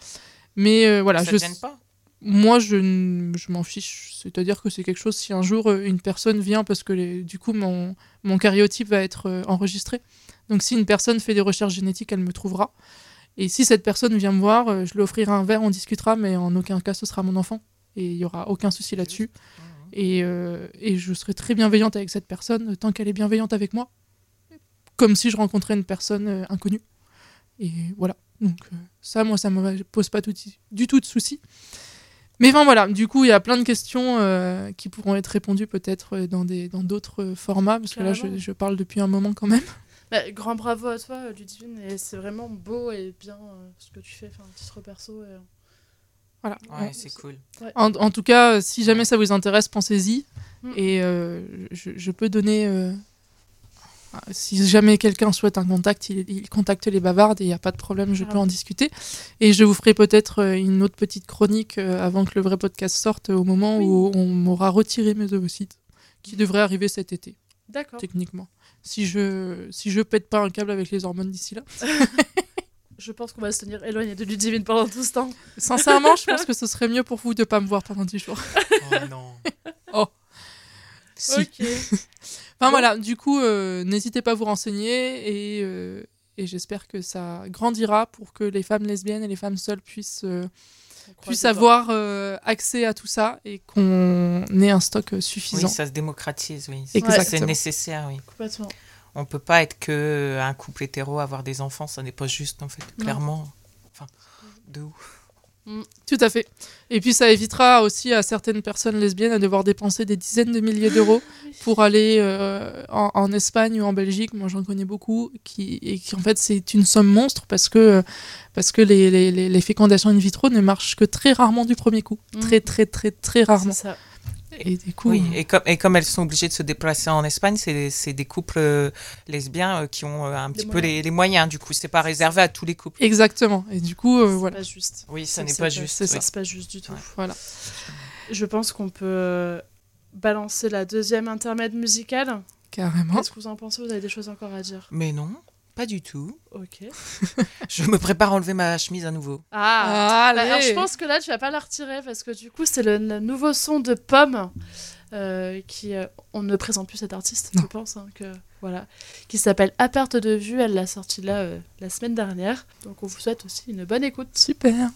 Mais euh, voilà, ça je, gêne pas? moi, je, m'en fiche. C'est-à-dire que c'est quelque chose, si un jour euh, une personne vient, parce que les- du coup, mon, mon cariotype va être euh, enregistré. Donc, si une personne fait des recherches génétiques, elle me trouvera. Et si cette personne vient me voir, euh, je lui offrirai un verre, on discutera, mais en aucun cas, ce sera mon enfant. Et il n'y aura aucun souci là-dessus. Et, euh, et je serai très bienveillante avec cette personne, tant qu'elle est bienveillante avec moi. Comme si je rencontrais une personne euh, inconnue. Et voilà. Donc, euh, ça, moi, ça me pose pas tout- du tout de soucis. Mais enfin voilà, du coup, il y a plein de questions euh, qui pourront être répondues peut-être dans dans d'autres euh, formats, parce que là, je, je parle depuis un moment quand même. Bah, grand bravo à toi, euh, Ludivine, et c'est vraiment beau et bien euh, ce que tu fais, enfin, titre perso. Et... Voilà. Ouais, c'est cool. En, en tout cas, euh, si jamais ça vous intéresse, pensez-y. Mm. Et euh, je, je peux donner. euh, ah, si jamais quelqu'un souhaite un contact, il, il contacte les bavardes et il n'y a pas de problème, je peux en discuter. Et je vous ferai peut-être euh, une autre petite chronique euh, avant que le vrai podcast sorte, au moment où on m'aura retiré mes ovocytes, qui devrait arriver cet été, D'accord. techniquement. Si je, si je pète pas un câble avec les hormones d'ici là. Je pense qu'on va se tenir éloigné de Ludivine pendant tout ce temps. Sincèrement, je pense que ce serait mieux pour vous de pas me voir pendant 10 jours. Oh non. Si. Ok. Enfin Bon. voilà, du coup, euh, n'hésitez pas à vous renseigner et, euh, et j'espère que ça grandira pour que les femmes lesbiennes et les femmes seules puissent, euh, Doigts. avoir euh, accès à tout ça et qu'on ait un stock euh, Oui, suffisant. ça se démocratise, oui. Exactement. C'est nécessaire, oui. Complètement. On peut pas être que euh, un couple hétéro, avoir des enfants, ça n'est pas juste en fait, Non. clairement. Enfin, de où Tout à fait. Et puis ça évitera aussi à certaines personnes lesbiennes à devoir dépenser des dizaines de milliers d'euros pour aller euh, en, en Espagne ou en Belgique. Moi, j'en connais beaucoup qui et qui en fait c'est une somme monstre parce que parce que les, les, les- fécondations in vitro ne marchent que très rarement du premier coup, Mm. très très très très rarement. C'est ça. Et Oui, et comme, et comme elles sont obligées de se déplacer en Espagne, c'est c'est des couples euh, lesbiens euh, qui ont euh, un petit peu moyens. les, les moyens. Du coup, c'est pas réservé à tous les couples. exactement. Et du coup, euh, C'est voilà. pas juste. Oui, ça n'est pas juste. c'est oui. C'est pas juste du tout. Ouais. Voilà. Je pense qu'on peut balancer la deuxième intermède musicale. Carrément. Qu'est-ce que vous en pensez? Vous avez des choses encore à dire? Mais non, pas du tout. Ok. Je me prépare à enlever ma chemise à nouveau. Ah, Bah, Allez. alors je pense que là tu vas pas la retirer parce que du coup c'est le, le nouveau son de Pomme euh, qui euh, on ne présente plus cet artiste Non. je pense hein, que voilà qui s'appelle À perte de vue elle l'a sorti là euh, la semaine dernière donc on vous souhaite aussi une bonne écoute Super.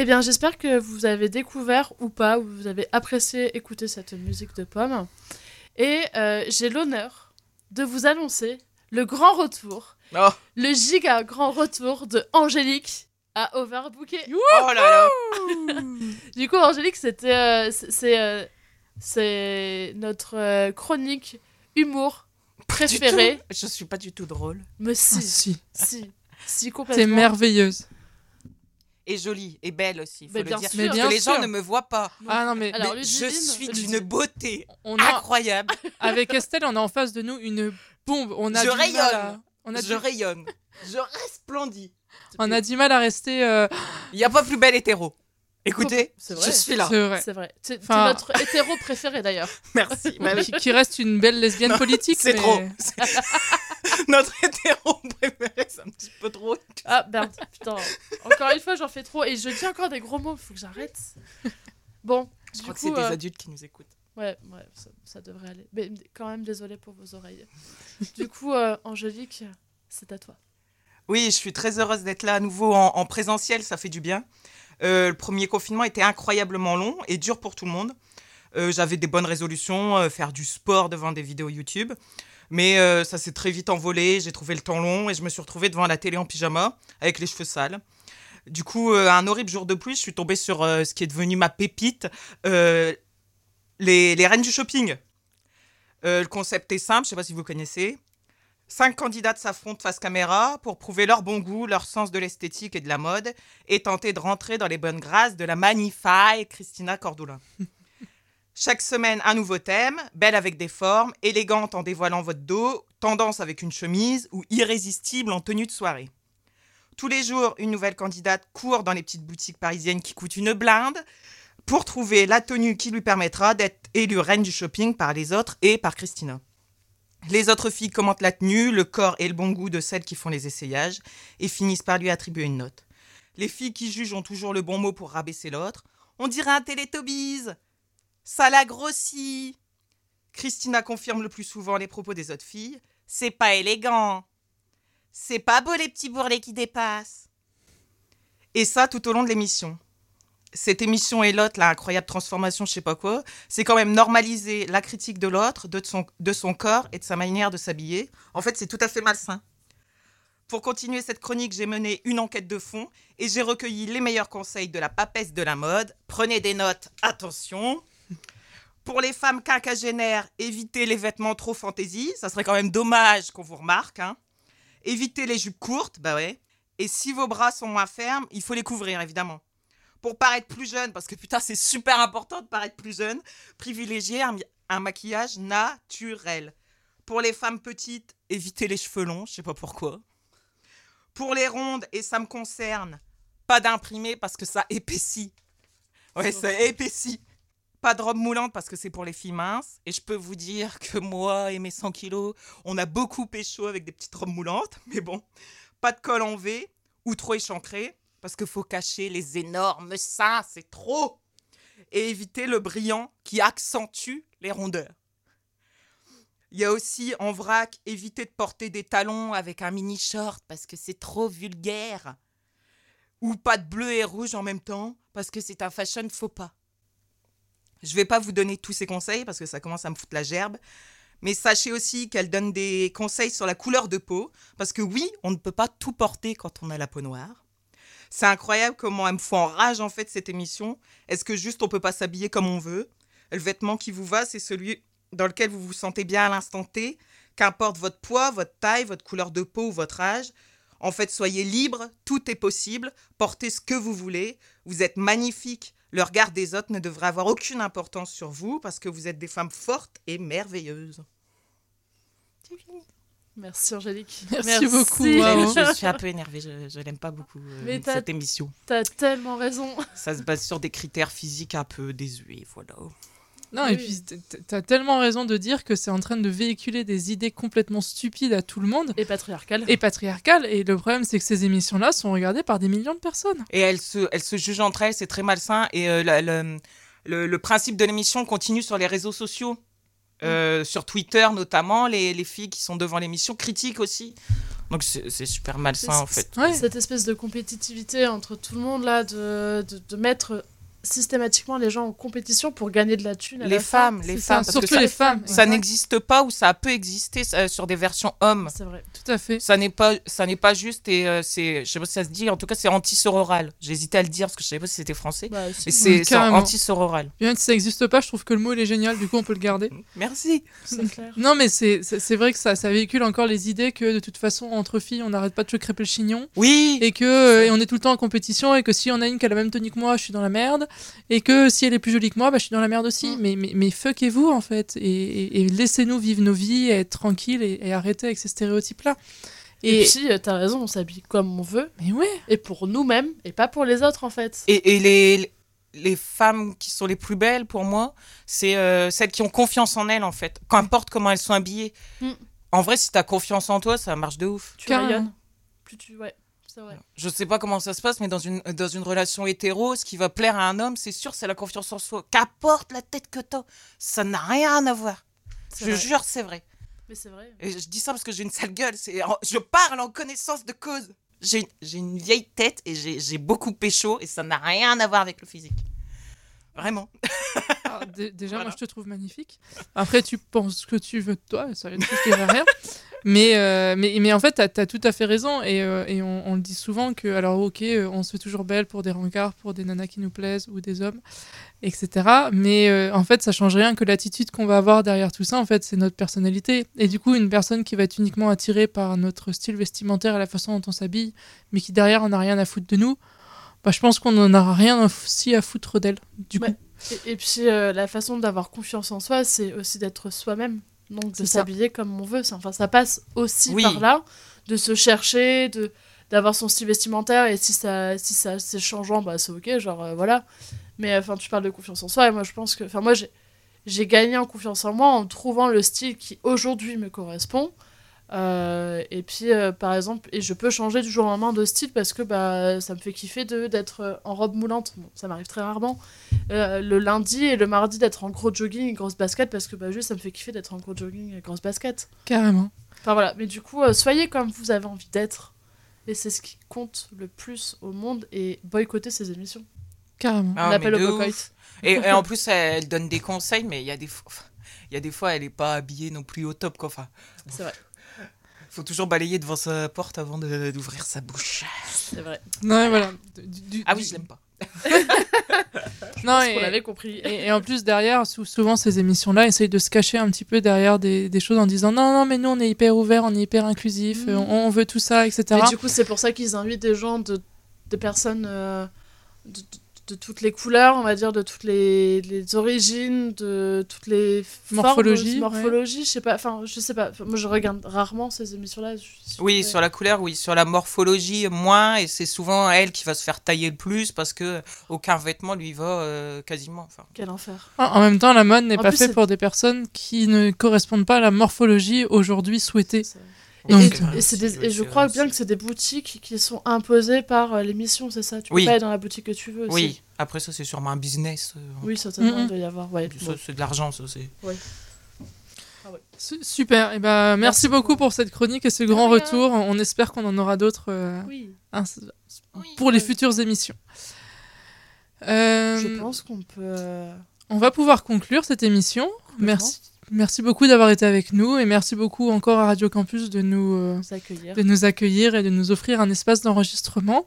Eh bien, j'espère que vous avez découvert ou pas, ou vous avez apprécié écouter cette musique de pomme. Et euh, j'ai l'honneur de vous annoncer le grand retour, Oh, le giga grand retour de Angélique à Overbooké. oh là là. Du coup, Angélique, c'était, euh, c'est, c'est, euh, c'est notre euh, chronique humour préférée. Je suis pas du tout drôle. Mais Ah, si, si. si, si T'es complètement. merveilleuse. Et jolie, et belle aussi, faut Mais le bien dire. sûr. Mais Parce bien que les gens ne me voient pas. Ah non, mais, Alors, mais Je suis d'une beauté on a, incroyable. avec Estelle, on a en face de nous une bombe. On a Je du mal rayonne. à- on, a je du, rayonne. Je resplendis. on a du mal à rester. euh, Il n'y a pas plus belle hétéro. Écoutez, C'est vrai. je suis là. C'est vrai. C'est vrai. C'est c'est Enfin- notre hétéro préféré d'ailleurs. Merci. Qui, qui reste une belle lesbienne Non, politique. C'est mais- trop. C'est- Notre hétéro préféré, c'est un petit peu trop. Ah merde, putain. Encore une fois, j'en fais trop et je dis encore des gros mots. Faut que j'arrête. Bon, Je du crois que coup, c'est des euh, adultes qui nous écoutent. ouais, ouais, ça, ça devrait aller. Mais quand même, désolé pour vos oreilles. du coup, euh, Angélique, c'est à toi. Oui, je suis très heureuse d'être là à nouveau en, en présentiel, ça fait du bien. Euh, le premier confinement était incroyablement long et dur pour tout le monde. Euh, J'avais des bonnes résolutions, euh, faire du sport devant des vidéos YouTube. Mais ça s'est très vite envolé, j'ai trouvé le temps long et je me suis retrouvée devant la télé en pyjama avec les cheveux sales. Du coup, un horrible jour de pluie, je suis tombée sur ce qui est devenu ma pépite, les, les reines du shopping. Le concept est simple, je ne sais pas si vous connaissez. Cinq candidates s'affrontent face caméra pour prouver leur bon goût, leur sens de l'esthétique et de la mode et tenter de rentrer dans les bonnes grâces de la magnifique Christina Cordula. Chaque semaine, un nouveau thème, belle avec des formes, élégante en dévoilant votre dos, tendance avec une chemise ou irrésistible en tenue de soirée. Tous les jours, une nouvelle candidate court dans les petites boutiques parisiennes qui coûtent une blinde pour trouver la tenue qui lui permettra d'être élue reine du shopping par les autres et par Christina. Les autres filles commentent la tenue, le corps et le bon goût de celles qui font les essayages et finissent par lui attribuer une note. Les filles qui jugent ont toujours le bon mot pour rabaisser l'autre. On dirait un Télétobies. Ça la grossit. Christina confirme le plus souvent les propos des autres filles. C'est pas élégant. C'est pas beau les petits bourrelets qui dépassent. Et ça tout au long de l'émission. Cette émission et l'autre, la incroyable transformation, je sais pas quoi, c'est quand même normaliser la critique de l'autre, de son, corps et de sa manière de s'habiller. En fait, c'est tout à fait malsain. Pour continuer cette chronique, j'ai mené une enquête de fond et j'ai recueilli les meilleurs conseils de la papesse de la mode. Prenez des notes, attention. Pour les femmes quinquagénaires, évitez les vêtements trop fantaisie. Ça serait quand même dommage qu'on vous remarque. Hein. Évitez les jupes courtes, bah ouais. Et si vos bras sont moins fermes, il faut les couvrir, évidemment. Pour paraître plus jeune, parce que putain, c'est super important de paraître plus jeune, privilégiez un, maquillage naturel. Pour les femmes petites, évitez les cheveux longs, je sais pas pourquoi. Pour les rondes, et ça me concerne, pas d'imprimé parce que ça épaissit. Ouais, ça épaissit. Pas de robe moulante parce que c'est pour les filles minces. Et je peux vous dire que moi et mes 100 kilos, on a beaucoup pécho avec des petites robes moulantes. Mais bon, pas de col en V ou trop échancré parce qu'il faut cacher les énormes seins, c'est trop. Et éviter le brillant qui accentue les rondeurs. Il y a aussi en vrac, éviter de porter des talons avec un mini short parce que c'est trop vulgaire. Ou pas de bleu et rouge en même temps parce que c'est un fashion faux pas. Je vais pas vous donner tous ces conseils parce que ça commence à me foutre la gerbe. Mais sachez aussi qu'elle donne des conseils sur la couleur de peau. Parce que oui, on ne peut pas tout porter quand on a la peau noire. C'est incroyable comment elle me fout en rage en fait cette émission. Est-ce que juste on peut pas s'habiller comme on veut? Le vêtement qui vous va, c'est celui dans lequel vous vous sentez bien à l'instant T. Qu'importe votre poids, votre taille, votre couleur de peau ou votre âge. En fait, soyez libre, tout est possible. Portez ce que vous voulez. Vous êtes magnifique. Le regard des autres ne devrait avoir aucune importance sur vous parce que vous êtes des femmes fortes et merveilleuses. Merci Angélique. Merci beaucoup. Je suis un peu énervée, je, je l'aime pas beaucoup euh, Mais cette émission. T'as tellement raison. Ça se base sur des critères physiques un peu désuets, voilà. Non, Oui. et puis t'as tellement raison de dire que c'est en train de véhiculer des idées complètement stupides à tout le monde Et patriarcal. et patriarcales. Et le problème, c'est que ces émissions-là sont regardées par des millions de personnes. Et elles se, elles se jugent entre elles, c'est très malsain. Et euh, le- le principe de l'émission continue sur les réseaux sociaux. Euh, Sur Twitter notamment, les, les filles qui sont devant l'émission critiquent aussi Donc c'est c'est super malsain en fait. Ouais. Cette espèce de compétitivité entre tout le monde là, de, de, de mettre systématiquement les gens en compétition pour gagner de la thune. à Les la fin. femmes, les C'est ça, femmes, que surtout ça, les femmes. ça ouais. n'existe pas ou ça peut exister ça, sur des versions hommes. C'est vrai. Tout à fait. Ça n'est pas, ça n'est pas juste et euh, c'est, je sais pas si ça se dit. En tout cas, c'est anti-sororal. J'hésitais à le dire parce que je savais pas si c'était français. Bah, c'est, carrément. anti-sororal. Bien que ça n'existe pas, je trouve que le mot il est génial, du coup on peut le garder. Merci. c'est clair. Non, mais c'est c'est- c'est vrai que ça, ça véhicule encore les idées que de toute façon, entre filles, on n'arrête pas de se crêper le chignon. Oui. Et que euh, et on est tout le temps en compétition. Et que si on a une qui a la même tenue que moi, je suis dans la merde. Et que si elle est plus jolie que moi, bah, je suis dans la merde aussi. Mm. Mais, mais, mais fuckez-vous, en fait. Et, et- et laissez-nous vivre nos vies, et être tranquilles et, et arrêter avec ces stéréotypes-là. Et, Et, puis, euh, t'as raison, on s'habille comme on veut, mais ouais, et pour nous-mêmes, et pas pour les autres en fait. Et, et les, les femmes qui sont les plus belles pour moi, c'est euh, celles qui ont confiance en elles en fait. Qu'importe comment elles sont habillées. Mm. En vrai, si t'as confiance en toi, ça marche de ouf. Tu rayonnes. Plus tu. Ouais, c'est vrai. Je sais pas comment ça se passe, mais dans une, dans une relation hétéro, ce qui va plaire à un homme, c'est sûr, c'est la confiance en soi. Qu'apporte la tête que t'as, ça n'a rien à voir. Je vrai. jure, c'est vrai. Mais c'est vrai. Et je dis ça parce que j'ai une sale gueule. C'est, je parle en connaissance de cause. J'ai, j'ai une vieille tête et j'ai, j'ai beaucoup pécho et ça n'a rien à voir avec le physique. Vraiment. Alors, dé- déjà, Voilà. moi, je te trouve magnifique. Après, tu penses ce que tu veux de toi, ça, je dirais rien. Mais, euh, mais, mais en fait, tu as, tout à fait raison. Et, euh, et on, on le dit souvent que, alors, ok, euh, on se fait toujours belle pour des rencarts, pour des nanas qui nous plaisent ou des hommes, etc. Mais euh, en fait, ça change rien que l'attitude qu'on va avoir derrière tout ça, en fait, c'est notre personnalité. Et du coup, une personne qui va être uniquement attirée par notre style vestimentaire et la façon dont on s'habille, mais qui derrière, on n'a rien à foutre de nous, bah, je pense qu'on n'en a rien aussi à foutre d'elle. Du coup. Et, et puis euh, la façon d'avoir confiance en soi, c'est aussi d'être soi-même. Donc de s'habiller comme on veut. Enfin, ça passe aussi Oui. par là, de se chercher, de d'avoir son style vestimentaire. Et si ça, si ça c'est changeant, bah c'est ok, genre euh, voilà. Mais enfin, tu parles de confiance en soi. Et moi, je pense que, enfin, moi, j'ai j'ai gagné en confiance en moi en trouvant le style qui aujourd'hui me correspond. Euh, et puis, euh, par exemple, et je peux changer du jour au lendemain de style parce que bah, ça me fait kiffer de- d'être euh, en robe moulante. Bon, ça m'arrive très rarement. Euh, le lundi et le mardi d'être en gros jogging et grosse basket parce que bah, juste ça me fait kiffer d'être en gros jogging et grosse basket. Carrément. Enfin voilà, mais du coup, euh, soyez comme vous avez envie d'être. Et c'est ce qui compte le plus au monde et boycotter ces émissions. Carrément. Ah, On appelle au boycott. Et, et en plus, elle donne des conseils, mais il y a des fois, il y a des fois, elle est pas habillée non plus au top. Quoi. Enfin, C'est vrai, faut toujours balayer devant sa porte avant de- d'ouvrir sa bouche. c'est vrai. Non, et voilà. Du- du- Ah oui, du- je l'aime pas. Non, Parce et, qu'on l'avait compris. et, et en plus, derrière, sou- souvent, ces émissions-là essayent de se cacher un petit peu derrière des, des choses en disant non, non, mais nous, on est hyper ouvert, on est hyper inclusif, euh, on, on veut tout ça, etc. Mais du coup, c'est pour ça qu'ils invitent des gens, de, des personnes euh, de, de- toutes les couleurs, on va dire, de toutes les, les origines, de toutes les formes, Morphologies, ouais. morphologies, je sais pas, enfin, je sais pas. Moi, je regarde rarement ces émissions-là. Oui, sur la couleur, oui. Sur la morphologie, moins. Et c'est souvent elle qui va se faire tailler le plus parce que aucun vêtement lui va euh, quasiment. Enfin, Quel enfer. En même temps, la mode n'est pas plus, faite pour des personnes qui ne correspondent pas à la morphologie aujourd'hui souhaitée. Et- Donc, et, des- et je crois bien aussi. que c'est des boutiques qui sont imposées par euh, l'émission, c'est ça? Tu peux Oui. pas aller dans la boutique que tu veux aussi. oui. Après, ça, c'est sûrement un business. euh, Oui, certainement, Mhm. il doit y avoir. Ouais, Ça, bon. c'est de l'argent, ça. C'est... Su- Super, et ben, merci, Merci beaucoup pour cette chronique et ce grand rien. retour. On espère qu'on en aura d'autres euh, Oui, pour les Oui. futures émissions. Euh, je pense qu'on peut. On va pouvoir conclure cette émission. Merci, merci beaucoup d'avoir été avec nous et merci beaucoup encore à Radio Campus de nous, euh, accueillir. de nous accueillir et de nous offrir un espace d'enregistrement.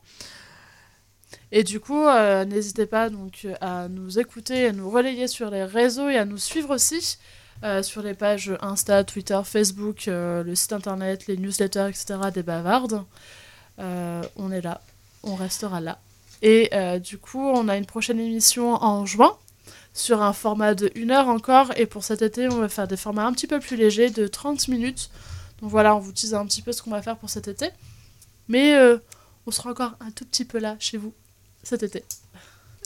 Et du coup, euh, n'hésitez pas donc euh, à nous écouter, à nous relayer sur les réseaux et à nous suivre aussi euh, sur les pages Insta, Twitter, Facebook, euh, le site internet, les newsletters, etc. des bavardes. Euh, on est là, on restera là. Et euh, du coup, on a une prochaine émission en juin sur un format de 1 heure encore. Et pour cet été, on va faire des formats un petit peu plus légers de 30 minutes. Donc voilà, on vous tease un petit peu ce qu'on va faire pour cet été. Mais euh, on sera encore un tout petit peu là chez vous cet été.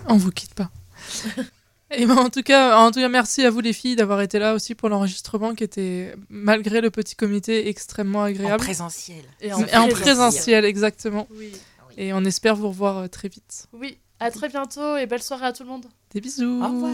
On vous quitte pas. Et ben, en tout cas, en tout cas, merci à vous les filles d'avoir été là aussi pour l'enregistrement qui était, malgré le petit comité, extrêmement En agréable. présentiel. Et Et en présentiel, exactement. Oui. Et on espère vous revoir euh, très vite. Oui. À très bientôt et belle soirée à tout le monde. Des bisous. Au revoir.